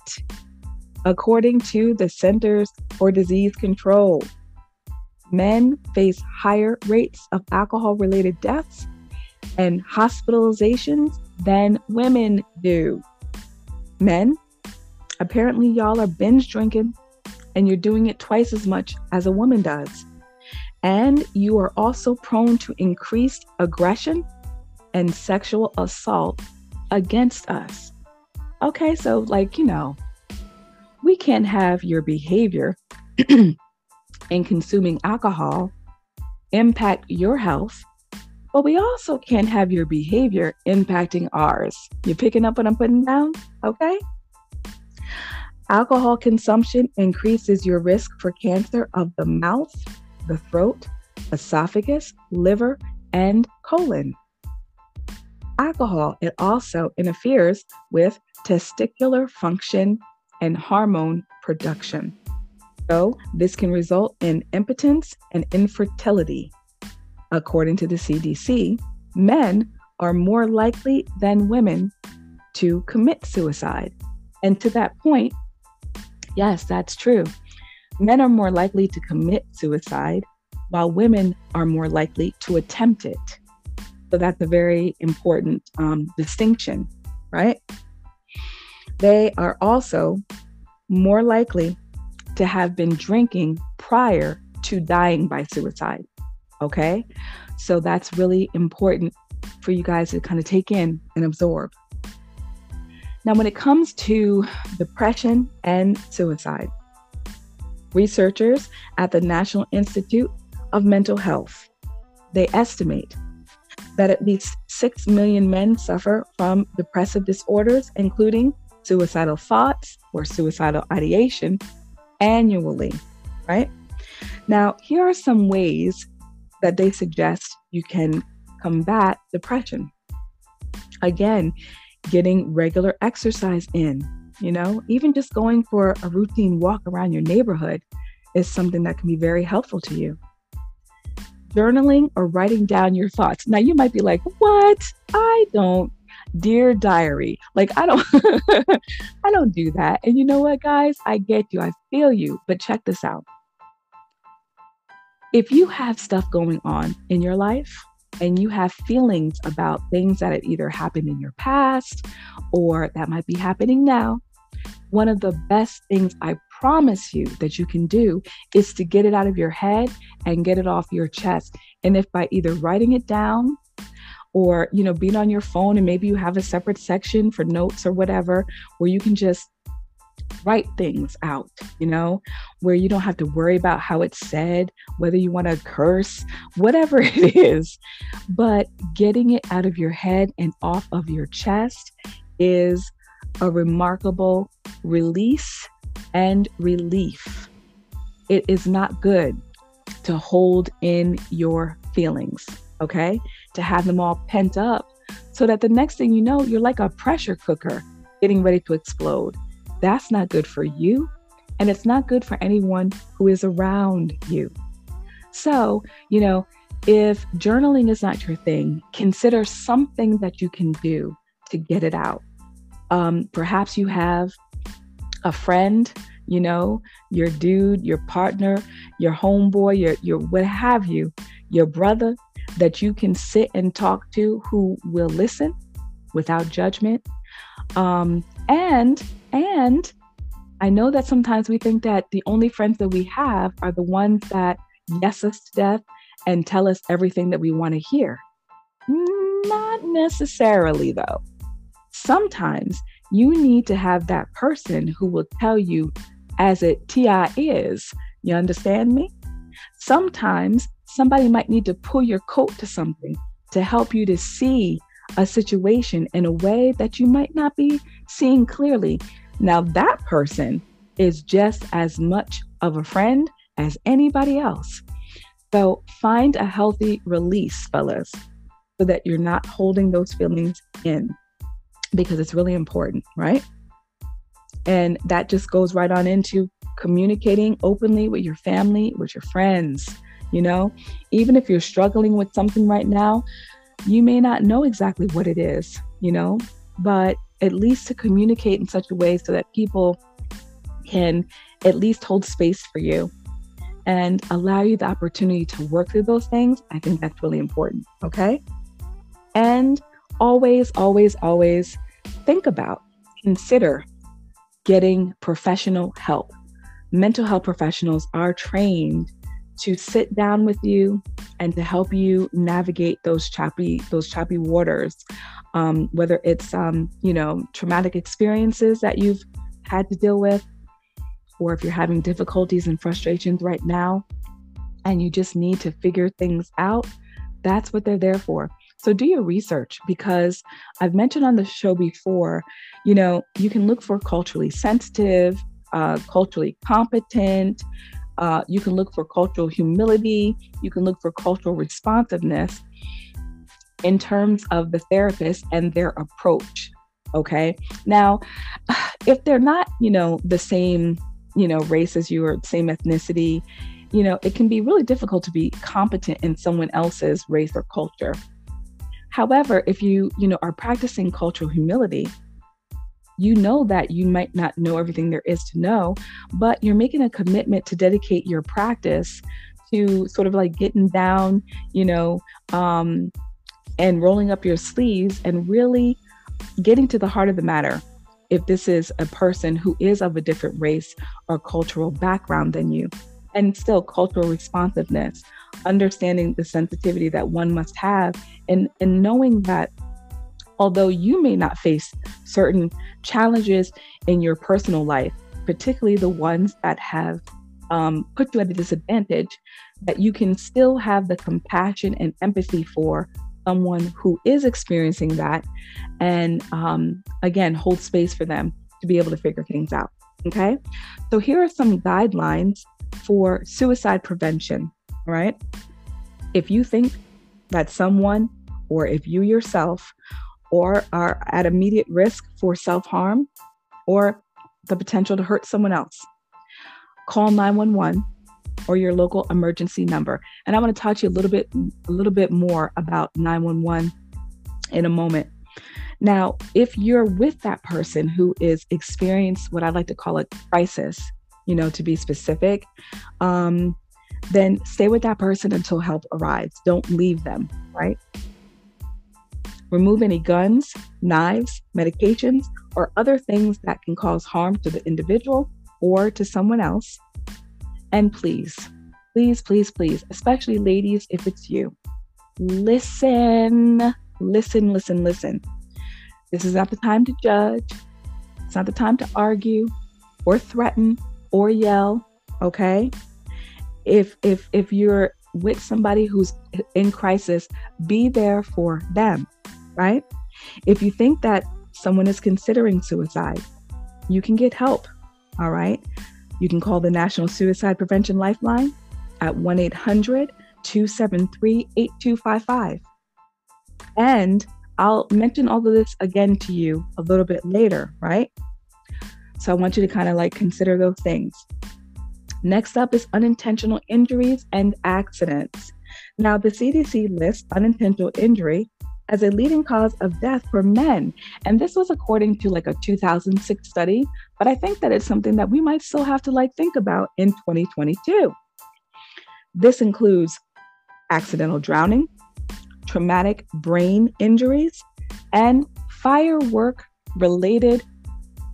S2: according to the Centers for Disease Control, men face higher rates of alcohol related deaths and hospitalizations than women do. Men, apparently, y'all are binge drinking and you're doing it twice as much as a woman does. And you are also prone to increased aggression and sexual assault against us. Okay, so, like, you know, we can't have your behavior in consuming alcohol impact your health but we also can't have your behavior impacting ours. You picking up what I'm putting down? Okay. Alcohol consumption increases your risk for cancer of the mouth, the throat, esophagus, liver, and colon. Alcohol, it also interferes with testicular function and hormone production. So, this can result in impotence and infertility. According to the CDC, men are more likely than women to commit suicide. And to that point, yes, that's true. Men are more likely to commit suicide, while women are more likely to attempt it. So that's a very important um, distinction, right? They are also more likely to have been drinking prior to dying by suicide. Okay. So that's really important for you guys to kind of take in and absorb. Now, when it comes to depression and suicide, researchers at the National Institute of Mental Health they estimate that at least 6 million men suffer from depressive disorders, including suicidal thoughts or suicidal ideation annually, right? Now, here are some ways that they suggest you can combat depression. Again, getting regular exercise in, you know, even just going for a routine walk around your neighborhood is something that can be very helpful to you. Journaling or writing down your thoughts. Now, you might be like, what? I don't dear diary like i don't i don't do that. And you know what guys? I get you. I feel you. But check this out. If you have stuff going on in your life and you have feelings about things that have either happened in your past or that might be happening now one of the best things i promise you that you can do is to get it out of your head and get it off your chest. And if by either writing it down or you know being on your phone and maybe you have a separate section for notes or whatever where you can just write things out you know where you don't have to worry about how it's said whether you want to curse whatever it is. But getting it out of your head and off of your chest is a remarkable release and relief. It is not good to hold in your feelings okay to have them all pent up so that the next thing you know, you're like a pressure cooker getting ready to explode. That's not good for you. And it's not good for anyone who is around you. So, you know, if journaling is not your thing, consider something that you can do to get it out. Um, perhaps you have a friend, you know, your dude, your partner, your homeboy, your, your what have you, your brother, that you can sit and talk to who will listen without judgment. Um, and and I know that sometimes we think that the only friends that we have are the ones that yes us to death and tell us everything that we want to hear. Not necessarily, though. Sometimes you need to have that person who will tell you as it TI is. You understand me? Sometimes somebody might need to pull your coat to something to help you to see a situation in a way that you might not be seeing clearly. Now, that person is just as much of a friend as anybody else. So, find a healthy release, fellas, so that you're not holding those feelings in because it's really important, right? And that just goes right on into communicating openly with your family, with your friends, you know, even if you're struggling with something right now, you may not know exactly what it is, you know, but at least to communicate in such a way so that people can at least hold space for you and allow you the opportunity to work through those things, I think that's really important. Okay. And always, always, always think about, consider getting professional help. Mental health professionals are trained to sit down with you and to help you navigate those choppy those choppy waters. Um, whether it's um, you know traumatic experiences that you've had to deal with or if you're having difficulties and frustrations right now and you just need to figure things out that's what they're there for. So do your research because i've mentioned on the show before you know you can look for culturally sensitive uh, culturally competent uh, you can look for cultural humility. You can look for cultural responsiveness in terms of the therapist and their approach. Okay. Now, if they're not, you know, the same, you know, race as you or same ethnicity, you know, it can be really difficult to be competent in someone else's race or culture. However, if you, you know, are practicing cultural humility, you know that you might not know everything there is to know, but you're making a commitment to dedicate your practice to sort of like getting down, you know, um, and rolling up your sleeves and really getting to the heart of the matter. If this is a person who is of a different race or cultural background than you, and still cultural responsiveness, understanding the sensitivity that one must have, and, and knowing that although you may not face certain challenges in your personal life, particularly the ones that have um, put you at a disadvantage, that you can still have the compassion and empathy for someone who is experiencing that and um, again hold space for them to be able to figure things out okay? So here are some guidelines for suicide prevention right? If you think that someone or if you yourself or are at immediate risk for self-harm or the potential to hurt someone else call 911 or your local emergency number. And I want to talk to you a little bit a little bit more about 911 in a moment. Now, if you're with that person who is experienced what I like to call a crisis, you know, to be specific, um, then stay with that person until help arrives. Don't leave them, right? Remove any guns, knives, medications, or other things that can cause harm to the individual or to someone else. And please, please, please, please, especially ladies, if it's you, listen, listen, listen, listen. This is not the time to judge. It's not the time to argue or threaten or yell, okay? If if if you're with somebody who's in crisis, be there for them, right? If you think that someone is considering suicide, you can get help, all right? You can call the National Suicide Prevention Lifeline at 1 800 273 8255. And I'll mention all of this again to you a little bit later, right? So I want you to kind of like consider those things. Next up is unintentional injuries and accidents. Now, the CDC lists unintentional injury as a leading cause of death for men. And this was according to like a 2006 study, but I think that it's something that we might still have to like think about in 2022. This includes accidental drowning, traumatic brain injuries, and firework related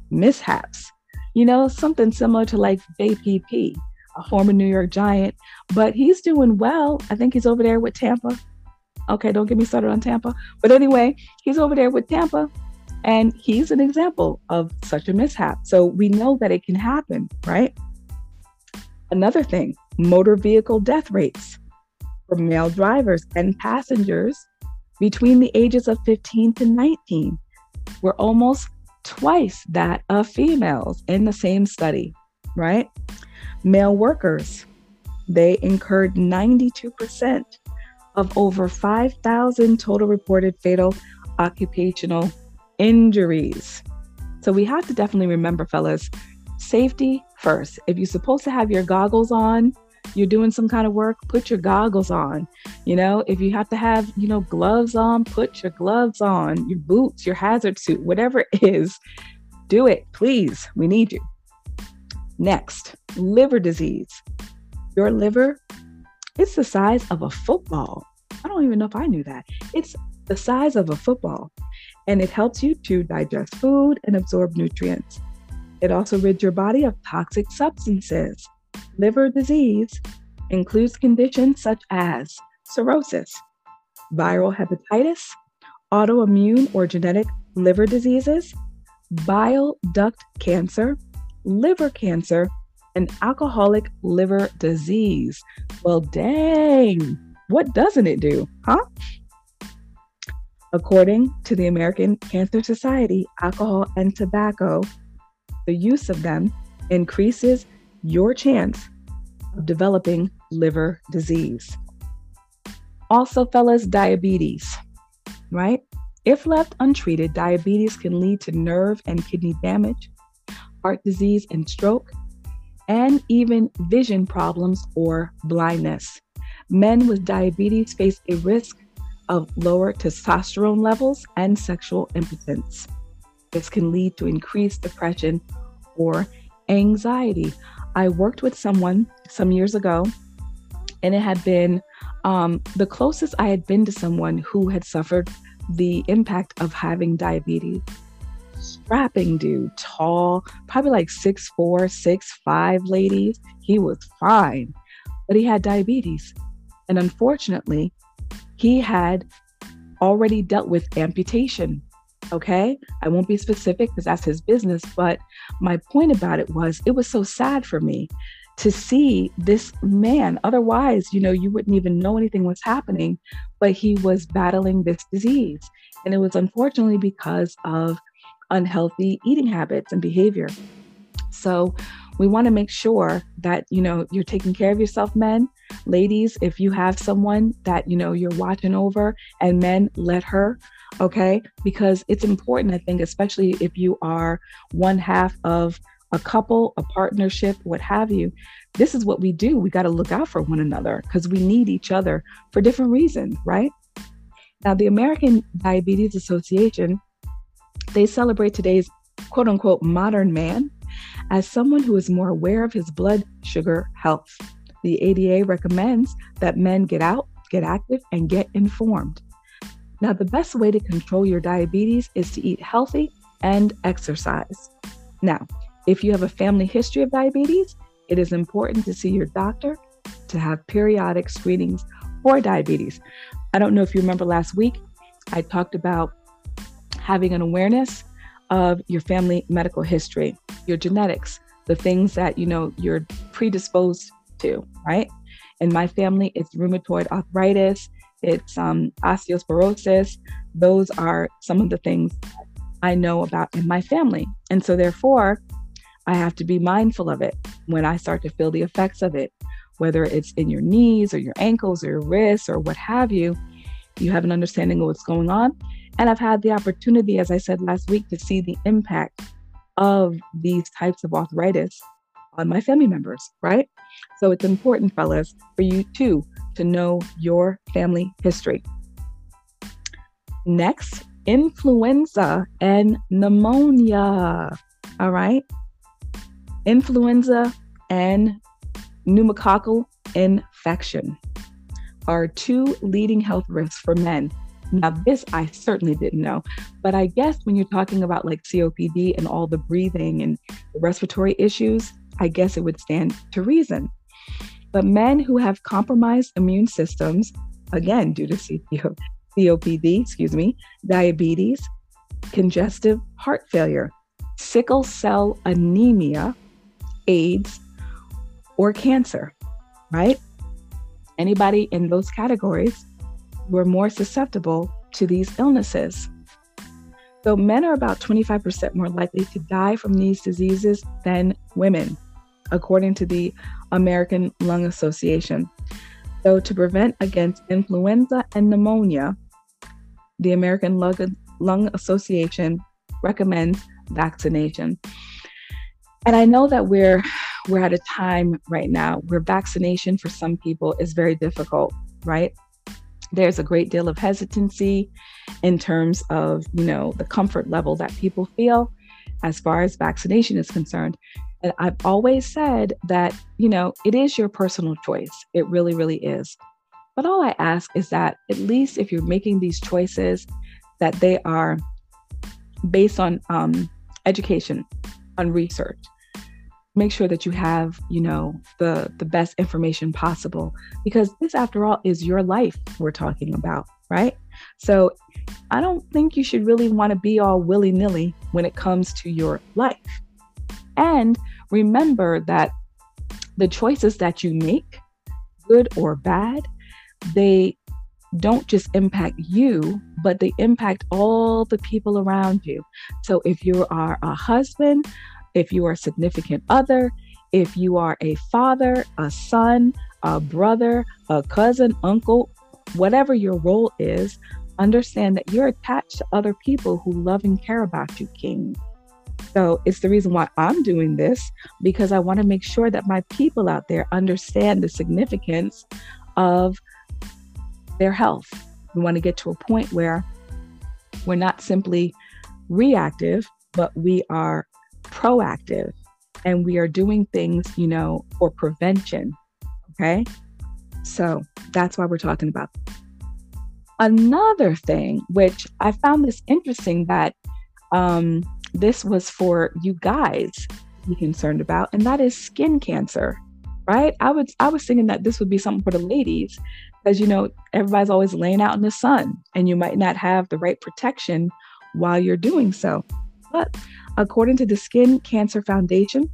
S2: mishaps. You know, something similar to like JPP, a former New York Giant, but he's doing well. I think he's over there with Tampa Okay, don't get me started on Tampa. But anyway, he's over there with Tampa, and he's an example of such a mishap. So we know that it can happen, right? Another thing motor vehicle death rates for male drivers and passengers between the ages of 15 to 19 were almost twice that of females in the same study, right? Male workers, they incurred 92% of over 5,000 total reported fatal occupational injuries. So we have to definitely remember, fellas, safety first. If you're supposed to have your goggles on, you're doing some kind of work, put your goggles on. You know, if you have to have, you know, gloves on, put your gloves on, your boots, your hazard suit, whatever it is, do it, please. We need you. Next, liver disease. Your liver it's the size of a football. I don't even know if I knew that. It's the size of a football, and it helps you to digest food and absorb nutrients. It also rids your body of toxic substances. Liver disease includes conditions such as cirrhosis, viral hepatitis, autoimmune or genetic liver diseases, bile duct cancer, liver cancer, an alcoholic liver disease. Well, dang, what doesn't it do, huh? According to the American Cancer Society, alcohol and tobacco, the use of them increases your chance of developing liver disease. Also, fellas, diabetes, right? If left untreated, diabetes can lead to nerve and kidney damage, heart disease and stroke, and even vision problems or blindness. Men with diabetes face a risk of lower testosterone levels and sexual impotence. This can lead to increased depression or anxiety. I worked with someone some years ago, and it had been um, the closest I had been to someone who had suffered the impact of having diabetes strapping dude, tall, probably like six four, six five ladies. He was fine, but he had diabetes. And unfortunately, he had already dealt with amputation. Okay. I won't be specific because that's his business. But my point about it was it was so sad for me. to see this man. Otherwise, you know, you wouldn't even know anything was happening, but he was battling this disease. And it was unfortunately because of unhealthy eating habits and behavior. So we want to make sure that, you know, you're taking care of yourself, men. Ladies, if you have someone that, you know, you're watching over, and men, let her okay? Because it's important, I think, especially if you are one half of a couple, a partnership, what have you. This is what we do. We got to look out for one another because we need each other for different reasons, right? Now, the American Diabetes Association, they celebrate today's quote unquote modern man as someone who is more aware of his blood sugar health. The ADA recommends that men get out, get active, and get informed. Now, the best way to control your diabetes is to eat healthy and exercise. Now, if you have a family history of diabetes, it is important to see your doctor to have periodic screenings for diabetes. I don't know if you remember last week, I talked about having an awareness of your family medical history, your genetics, the things that you know you're predisposed to, right? In my family, it's rheumatoid arthritis, it's um, osteoporosis. Those are some of the things I know about in my family. And so, therefore, I have to be mindful of it when I start to feel the effects of it, whether it's in your knees or your ankles or your wrists or what have you. You have an understanding of what's going on. And I've had the opportunity, as I said last week, to see the impact of these types of arthritis on my family members, right? So it's important, fellas, for you too to know your family history. Next, influenza and pneumonia. All right. Influenza and pneumococcal infection are two leading health risks for men. Now, this I certainly didn't know, but I guess when you're talking about like COPD and all the breathing and respiratory issues, I guess it would stand to reason. But men who have compromised immune systems, again, due to COPD, excuse me, diabetes, congestive heart failure, sickle cell anemia, AIDS, or cancer, right? Anybody in those categories were more susceptible to these illnesses. So, men are about 25% more likely to die from these diseases than women according to the American Lung Association. So, to prevent against influenza and pneumonia, the American Lung, Association recommends vaccination. And I know that we're we're at a time right now where vaccination for some people is very difficult, right? There's a great deal of hesitancy in terms of, you know, the comfort level that people feel as far as vaccination is concerned. And I've always said that, you know, it is your personal choice. It really, really is. But all I ask is that at least if you're making these choices, that they are based on um, education, on research. Make sure that you have, you know, the the best information possible because this, after all, is your life we're talking about, right? So I don't think you should really want to be all willy nilly when it comes to your life. And remember that the choices that you make, good or bad, they don't just impact you, but they impact all the people around you. So if you are a husband, if you are a significant other, if you are a father, a son, a brother, a cousin, uncle, whatever your role is, understand that you're attached to other people who love and care about you, King. So it's the reason why I'm doing this because I want to make sure that my people out there understand the significance of their health. We want to get to a point where we're not simply reactive, but we are proactive and we are doing things, you know, for prevention. Okay. So that's why we're talking about. Another thing, which I found this interesting that um, this was for you guys to be concerned about, and that is skin cancer, right? I was I was thinking that this would be something for the ladies, because you know everybody's always laying out in the sun, and you might not have the right protection while you're doing so. But according to the Skin Cancer Foundation,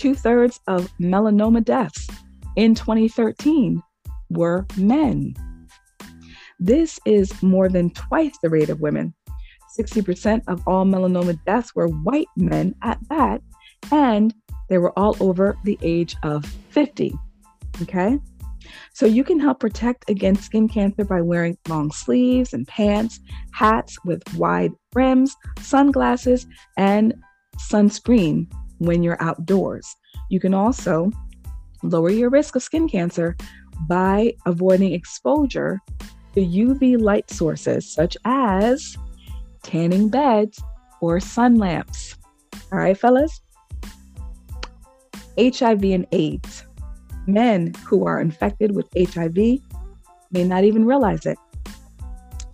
S2: Two thirds of melanoma deaths in 2013 were men. This is more than twice the rate of women. 60% of all melanoma deaths were white men at that, and they were all over the age of 50. Okay? So you can help protect against skin cancer by wearing long sleeves and pants, hats with wide brims, sunglasses, and sunscreen when you're outdoors. You can also lower your risk of skin cancer by avoiding exposure to UV light sources such as tanning beds or sun lamps. All right, fellas? HIV and AIDS. Men who are infected with HIV may not even realize it,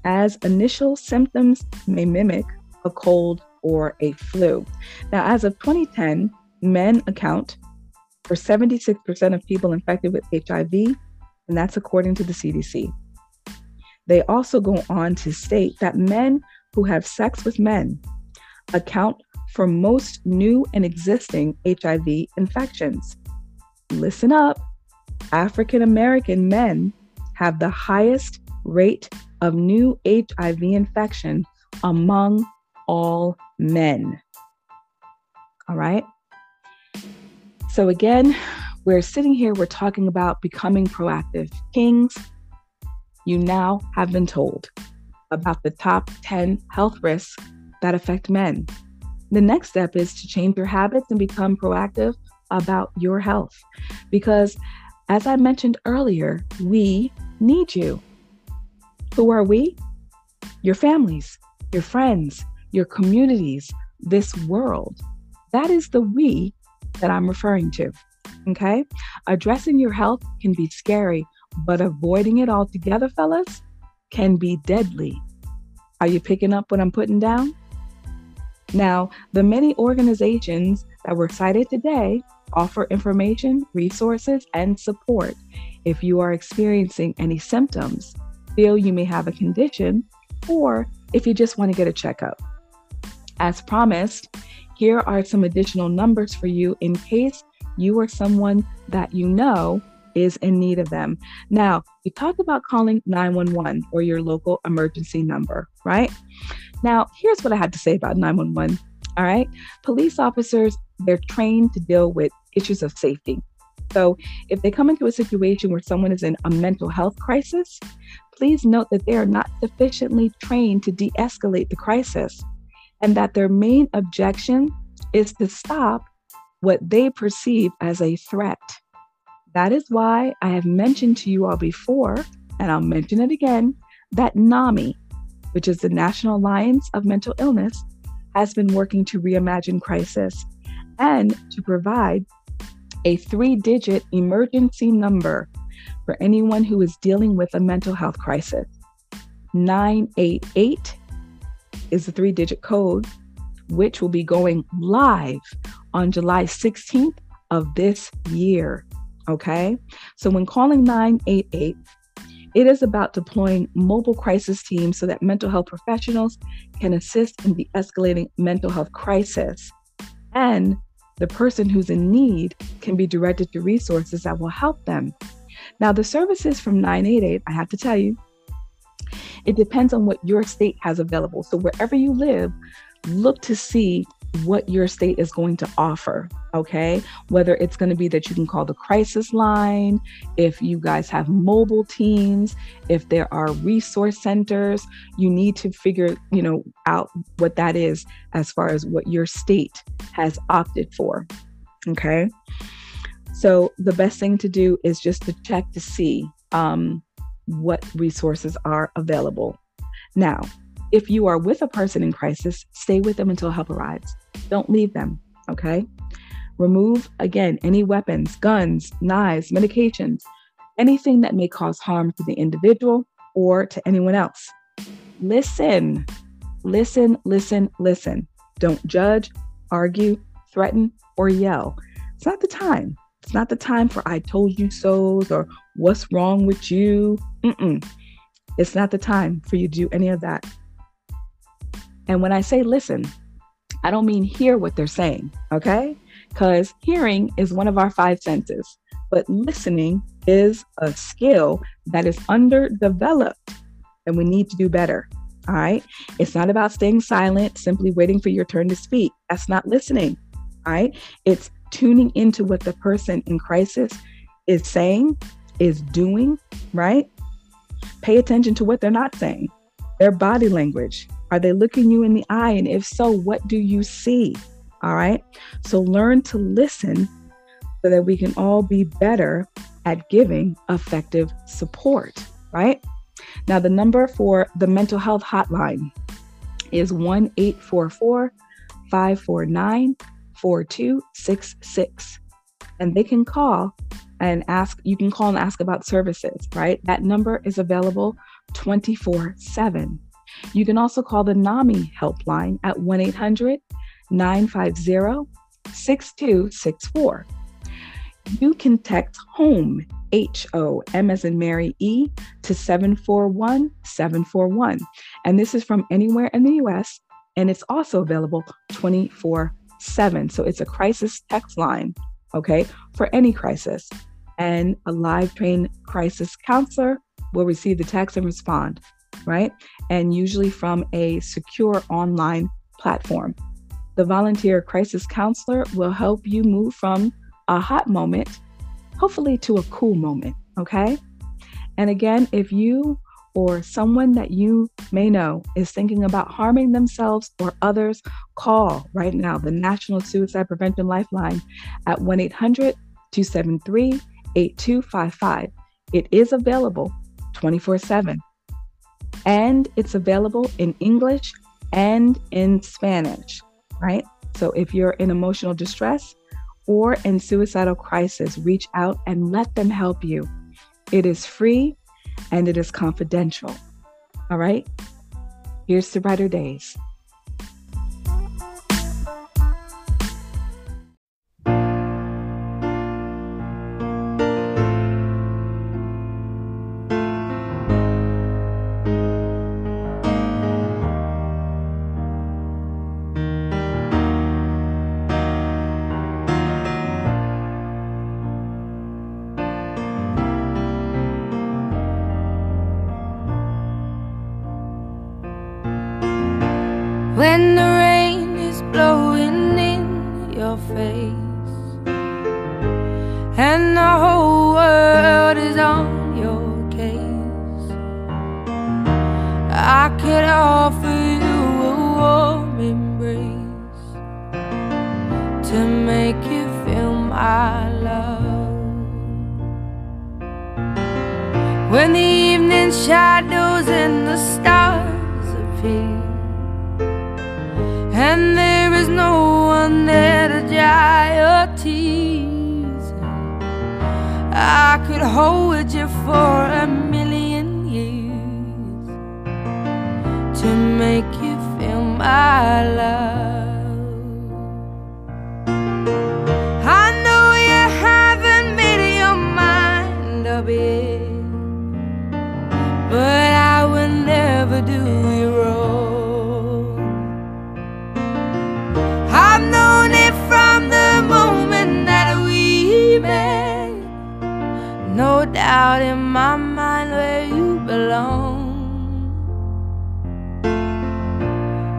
S2: as initial symptoms may mimic a cold or a flu. Now, as of 2010, men account for 76% of people infected with HIV, and that's according to the CDC. They also go on to state that men who have sex with men account for most new and existing HIV infections. Listen up African American men have the highest rate of new HIV infection among all men. All right. So, again, we're sitting here, we're talking about becoming proactive kings. You now have been told about the top 10 health risks that affect men. The next step is to change your habits and become proactive about your health. Because, as I mentioned earlier, we need you. Who are we? Your families, your friends, your communities, this world. That is the we that I'm referring to. Okay. Addressing your health can be scary, but avoiding it altogether, fellas, can be deadly. Are you picking up what I'm putting down? Now, the many organizations that were cited today offer information, resources, and support if you are experiencing any symptoms, feel you may have a condition, or if you just want to get a checkup. As promised, here are some additional numbers for you in case you or someone that you know is in need of them. Now, we talked about calling 911 or your local emergency number, right? Now, here's what I have to say about 911. All right. Police officers, they're trained to deal with issues of safety. So, if they come into a situation where someone is in a mental health crisis, please note that they are not sufficiently trained to de escalate the crisis and that their main objection is to stop what they perceive as a threat. That is why I have mentioned to you all before, and I'll mention it again, that NAMI, which is the National Alliance of Mental Illness, has been working to reimagine crisis and to provide a three digit emergency number for anyone who is dealing with a mental health crisis. 988 is the three digit code, which will be going live on July 16th of this year. Okay. So when calling 988, it is about deploying mobile crisis teams so that mental health professionals can assist in the escalating mental health crisis. And the person who's in need can be directed to resources that will help them. Now, the services from 988, I have to tell you, it depends on what your state has available. So wherever you live, look to see what your state is going to offer. Okay. Whether it's going to be that you can call the crisis line, if you guys have mobile teams, if there are resource centers, you need to figure, you know, out what that is as far as what your state has opted for. Okay. So the best thing to do is just to check to see um, what resources are available. Now, if you are with a person in crisis, stay with them until help arrives. Don't leave them, okay? Remove, again, any weapons, guns, knives, medications, anything that may cause harm to the individual or to anyone else. Listen, listen, listen, listen. Don't judge, argue, threaten, or yell. It's not the time. It's not the time for I told you so's or what's wrong with you. Mm-mm. It's not the time for you to do any of that. And when I say listen, I don't mean hear what they're saying, okay? Because hearing is one of our five senses, but listening is a skill that is underdeveloped and we need to do better. All right. It's not about staying silent, simply waiting for your turn to speak. That's not listening. All right. It's tuning into what the person in crisis is saying, is doing, right? Pay attention to what they're not saying, their body language. Are they looking you in the eye? And if so, what do you see? All right. So learn to listen so that we can all be better at giving effective support, right? Now, the number for the mental health hotline is 1 844 549 4266. And they can call and ask, you can call and ask about services, right? That number is available 24 7. You can also call the NAMI helpline at 1 800 950 6264. You can text HOME, H O M as in Mary E, to 741 741. And this is from anywhere in the US, and it's also available 24 7. So it's a crisis text line, okay, for any crisis. And a live trained crisis counselor will receive the text and respond, right? And usually from a secure online platform. The volunteer crisis counselor will help you move from a hot moment, hopefully to a cool moment, okay? And again, if you or someone that you may know is thinking about harming themselves or others, call right now the National Suicide Prevention Lifeline at 1 800 273 8255. It is available 24 7. And it's available in English and in Spanish, right? So if you're in emotional distress or in suicidal crisis, reach out and let them help you. It is free and it is confidential. All right? Here's to brighter days.
S1: could hold you for a million years to make you feel my love. out in my mind where you belong.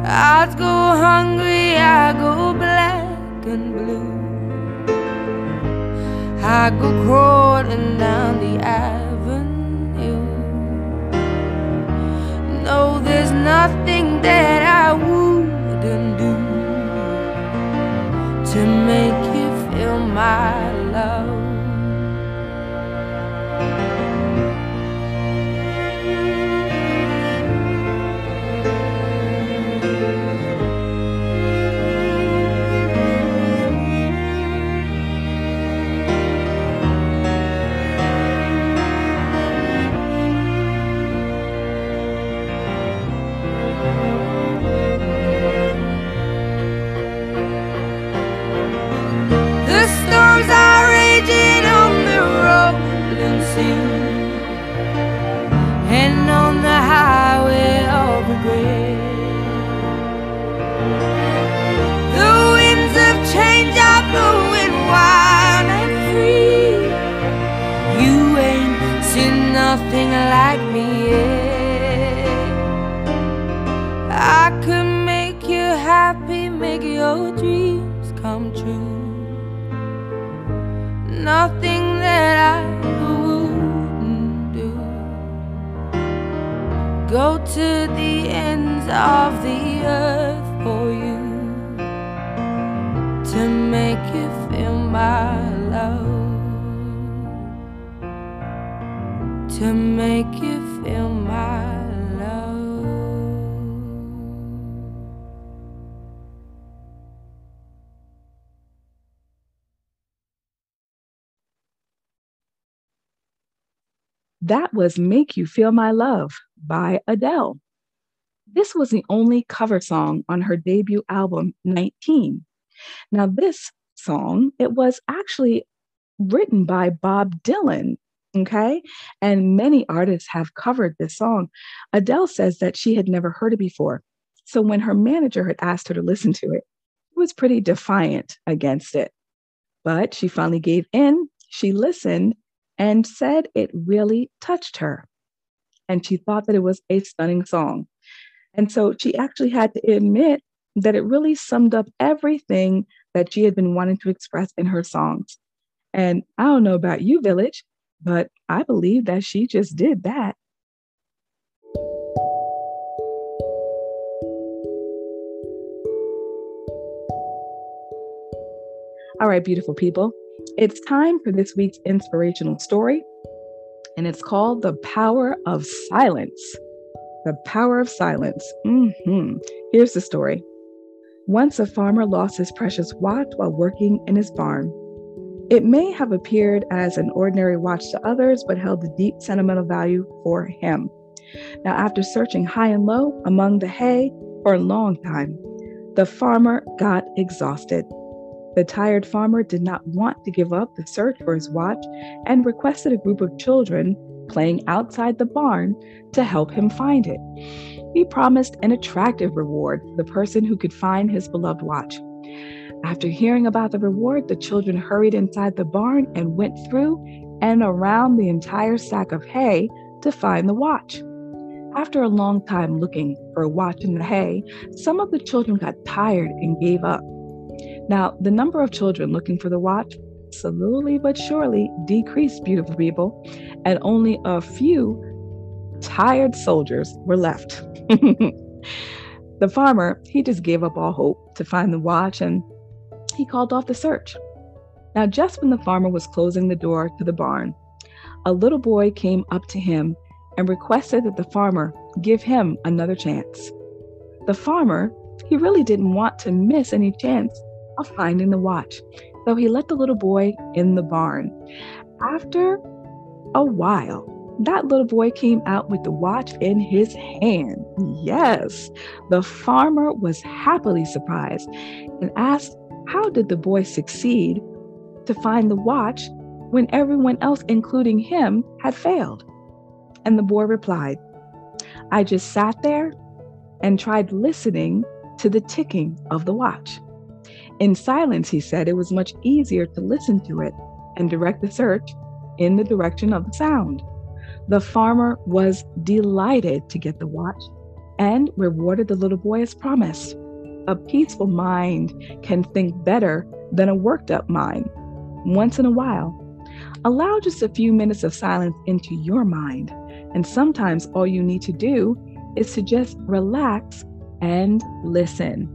S1: I'd go hungry, I go black and blue. I go crawling down the avenue. No, there's nothing that I wouldn't do to make you feel my love. going wild and free. You ain't seen nothing
S3: like me yet. I could make you happy, make your dreams come true. Nothing that I wouldn't do. Go to the ends of the earth. To make you feel my love.
S2: That was Make You Feel My Love by Adele. This was the only cover song on her debut album, 19. Now, this song, it was actually written by Bob Dylan Okay. And many artists have covered this song. Adele says that she had never heard it before. So when her manager had asked her to listen to it, she was pretty defiant against it. But she finally gave in. She listened and said it really touched her. And she thought that it was a stunning song. And so she actually had to admit that it really summed up everything that she had been wanting to express in her songs. And I don't know about you, Village, but I believe that she just did that. All right, beautiful people. It's time for this week's inspirational story, and it's called The Power of Silence. The Power of Silence. Mm-hmm. Here's the story. Once a farmer lost his precious watch while working in his barn. It may have appeared as an ordinary watch to others, but held a deep sentimental value for him. Now, after searching high and low among the hay for a long time, the farmer got exhausted. The tired farmer did not want to give up the search for his watch and requested a group of children playing outside the barn to help him find it. He promised an attractive reward for the person who could find his beloved watch. After hearing about the reward, the children hurried inside the barn and went through and around the entire sack of hay to find the watch. After a long time looking for a watch in the hay, some of the children got tired and gave up. Now, the number of children looking for the watch slowly but surely decreased, beautiful people, and only a few tired soldiers were left. the farmer, he just gave up all hope to find the watch and he called off the search. Now, just when the farmer was closing the door to the barn, a little boy came up to him and requested that the farmer give him another chance. The farmer, he really didn't want to miss any chance of finding the watch, so he let the little boy in the barn. After a while, that little boy came out with the watch in his hand. Yes, the farmer was happily surprised and asked how did the boy succeed to find the watch when everyone else, including him, had failed? And the boy replied, I just sat there and tried listening to the ticking of the watch. In silence, he said, it was much easier to listen to it and direct the search in the direction of the sound. The farmer was delighted to get the watch and rewarded the little boy as promised. A peaceful mind can think better than a worked up mind. Once in a while, allow just a few minutes of silence into your mind. And sometimes all you need to do is to just relax and listen.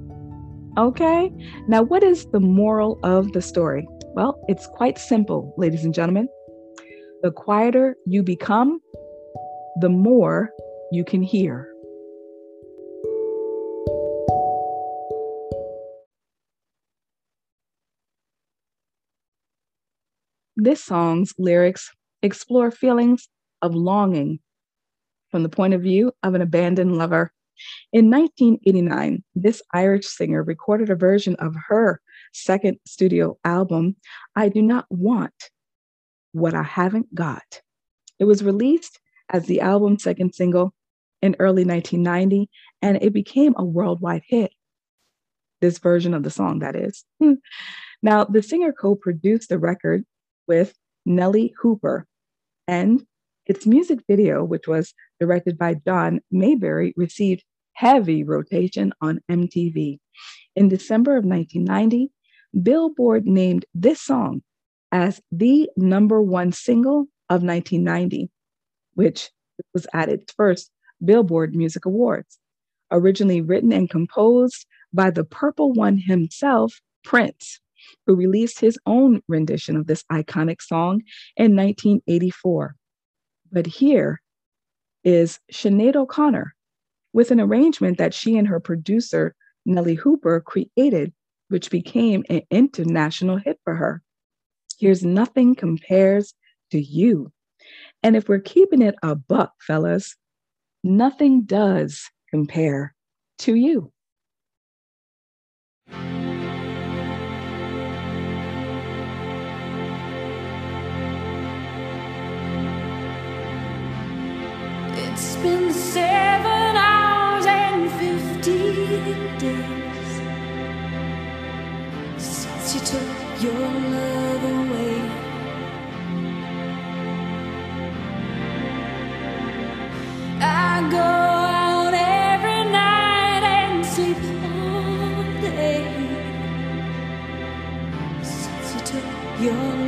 S2: Okay, now what is the moral of the story? Well, it's quite simple, ladies and gentlemen. The quieter you become, the more you can hear. This song's lyrics explore feelings of longing from the point of view of an abandoned lover. In 1989, this Irish singer recorded a version of her second studio album, I Do Not Want What I Haven't Got. It was released as the album's second single in early 1990, and it became a worldwide hit. This version of the song, that is. now, the singer co produced the record with Nellee Hooper and Its music video, which was directed by John Maybury, received heavy rotation on MTV. In December of 1990, Billboard named this song as the number one single of 1990, which was at its first Billboard Music Awards. Originally written and composed by the Purple One himself, Prince, who released his own rendition of this iconic song in 1984. But here is Sinead O'Connor with an arrangement that she and her producer, Nellee Hooper, created, which became an international hit for her. Here's Nothing Compares to You. And if we're keeping it a buck, fellas, nothing does compare to you.
S1: Been seven hours and fifteen days since you took your love away. I go out every night and sleep all day since you took your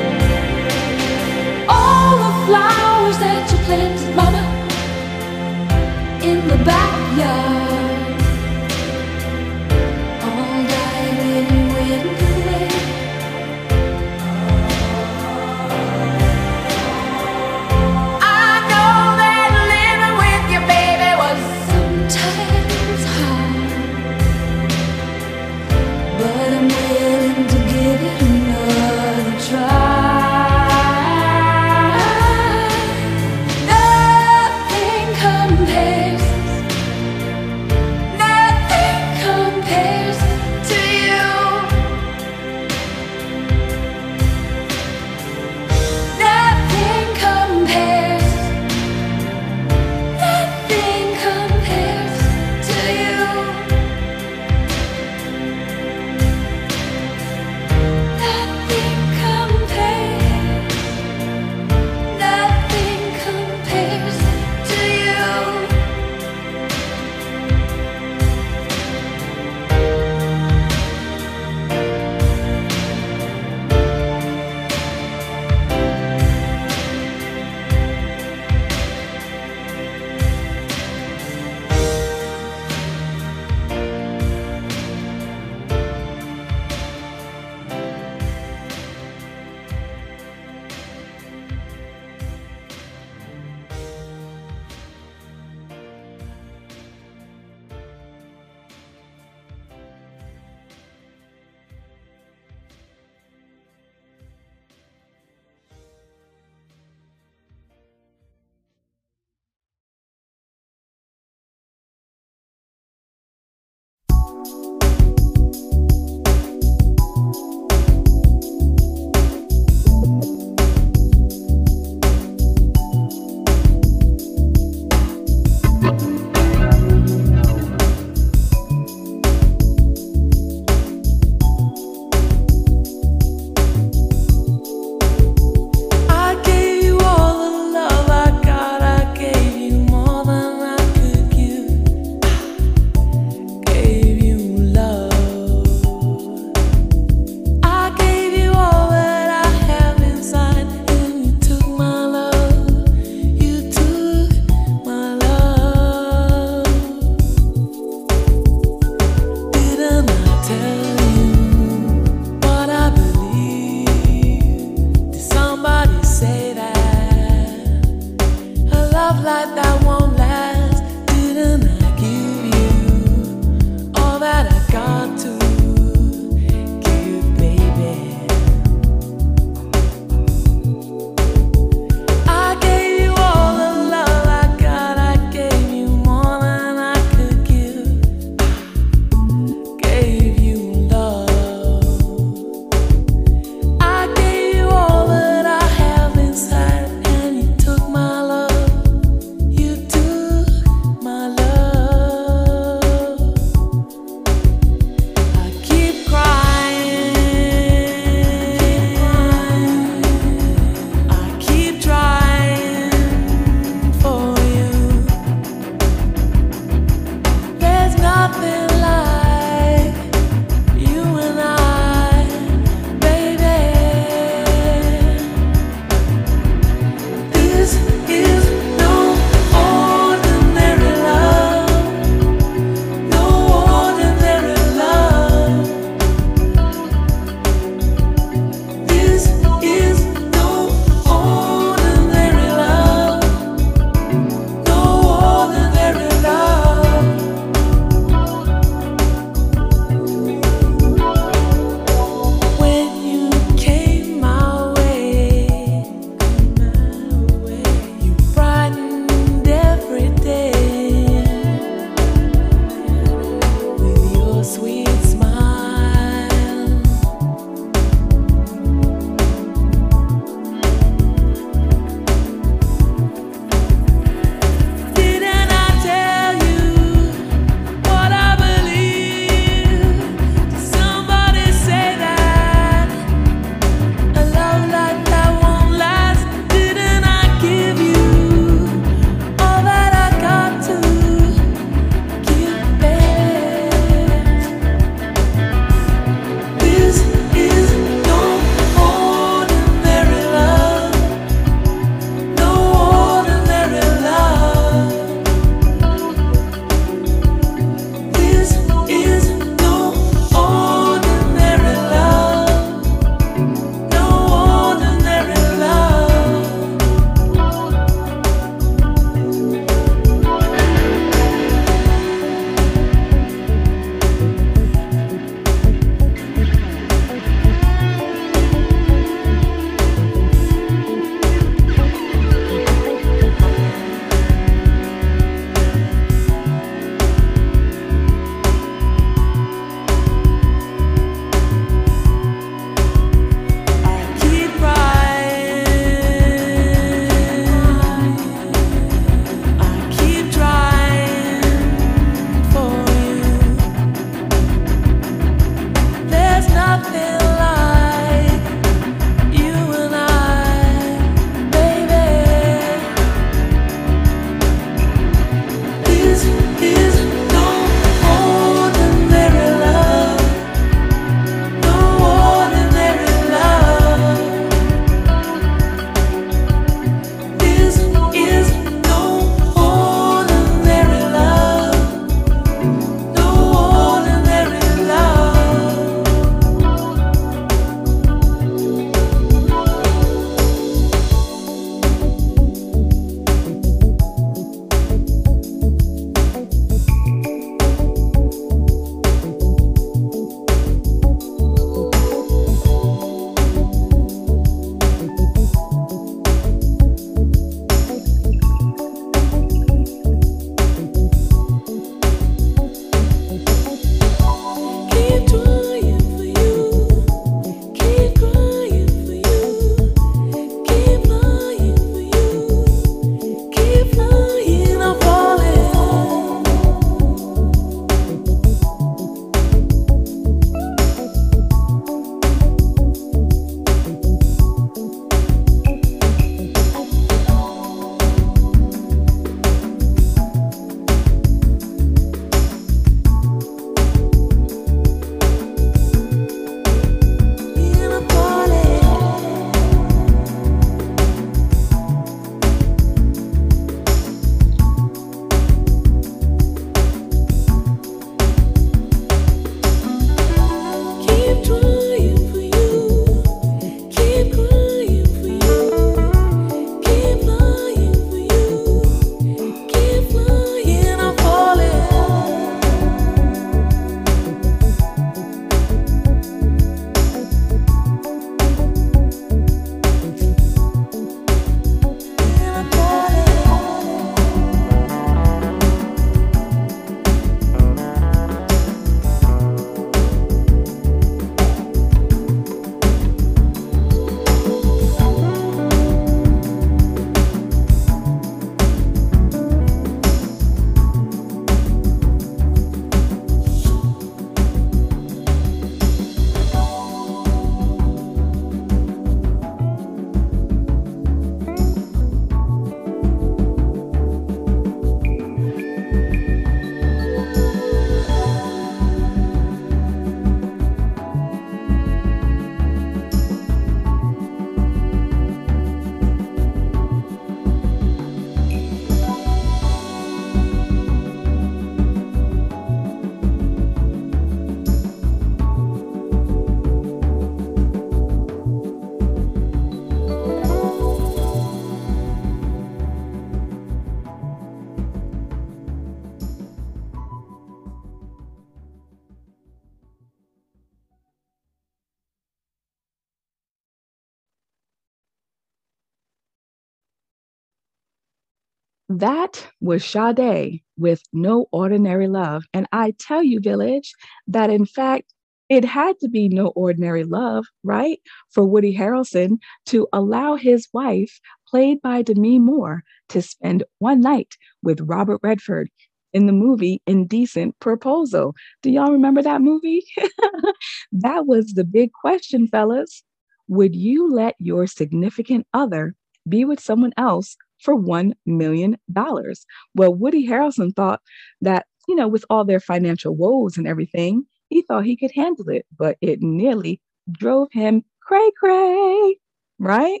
S2: That was Sade with No Ordinary Love. And I tell you, Village, that in fact, it had to be no ordinary love, right? For Woody Harrelson to allow his wife, played by Demi Moore, to spend one night with Robert Redford in the movie Indecent Proposal. Do y'all remember that movie? that was the big question, fellas. Would you let your significant other be with someone else for $1 million? Well, Woody Harrelson thought that, you know, with all their financial woes and everything, he thought he could handle it, but it nearly drove him cray cray, right?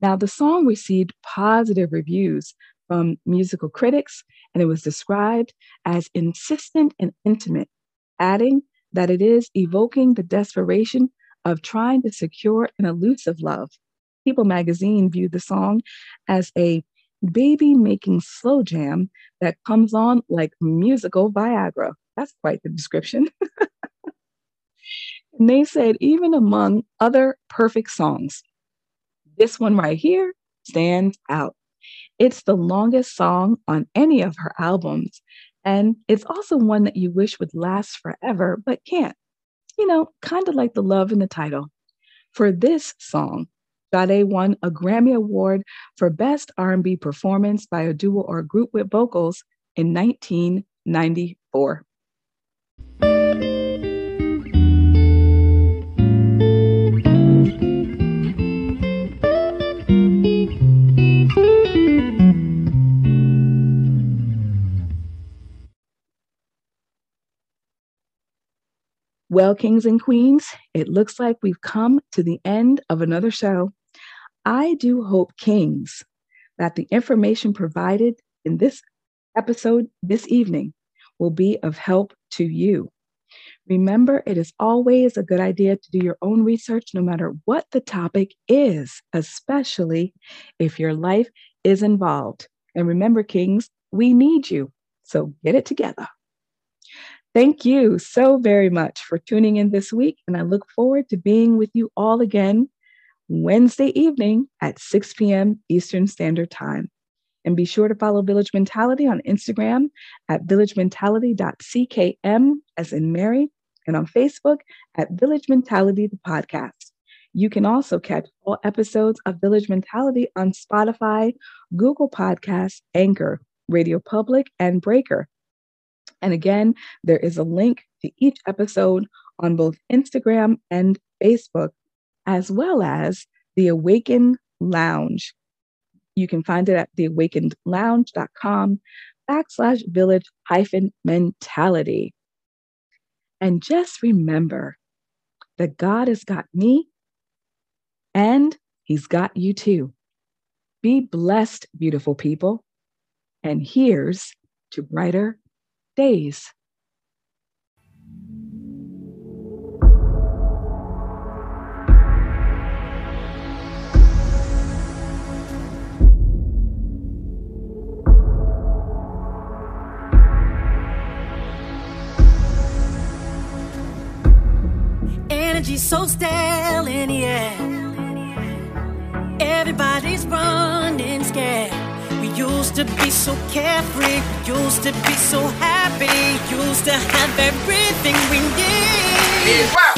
S2: Now, the song received positive reviews from musical critics, and it was described as insistent and intimate, adding that it is evoking the desperation of trying to secure an elusive love. People magazine viewed the song as a baby making slow jam that comes on like musical Viagra. That's quite the description. and they said, even among other perfect songs, this one right here stands out. It's the longest song on any of her albums, and it's also one that you wish would last forever, but can't. You know, kind of like the love in the title. For this song, Sade won a Grammy Award for Best R&B Performance by a Duo or Group with Vocals in 1994. Well, kings and queens, it looks like we've come to the end of another show. I do hope, kings, that the information provided in this episode this evening will be of help to you. Remember, it is always a good idea to do your own research, no matter what the topic is, especially if your life is involved. And remember, Kings, we need you. So get it together. Thank you so very much for tuning in this week. And I look forward to being with you all again Wednesday evening at 6 p.m. Eastern Standard Time. And be sure to follow Village Mentality on Instagram at villagementality.ckm, as in Mary, and on Facebook at Village Mentality, the podcast. You can also catch all episodes of Village Mentality on Spotify, Google Podcasts, Anchor, Radio Public, and Breaker. And again, there is a link to each episode on both Instagram and Facebook, as well as the Awaken Lounge. You can find it at theawakenedlounge.com backslash village hyphen mentality. And just remember that God has got me and He's got you too. Be blessed, beautiful people. And here's to brighter days.
S1: Energy so stale in the air. Everybody's running scared We used to be so carefree, we used to be so happy, used to have everything we need.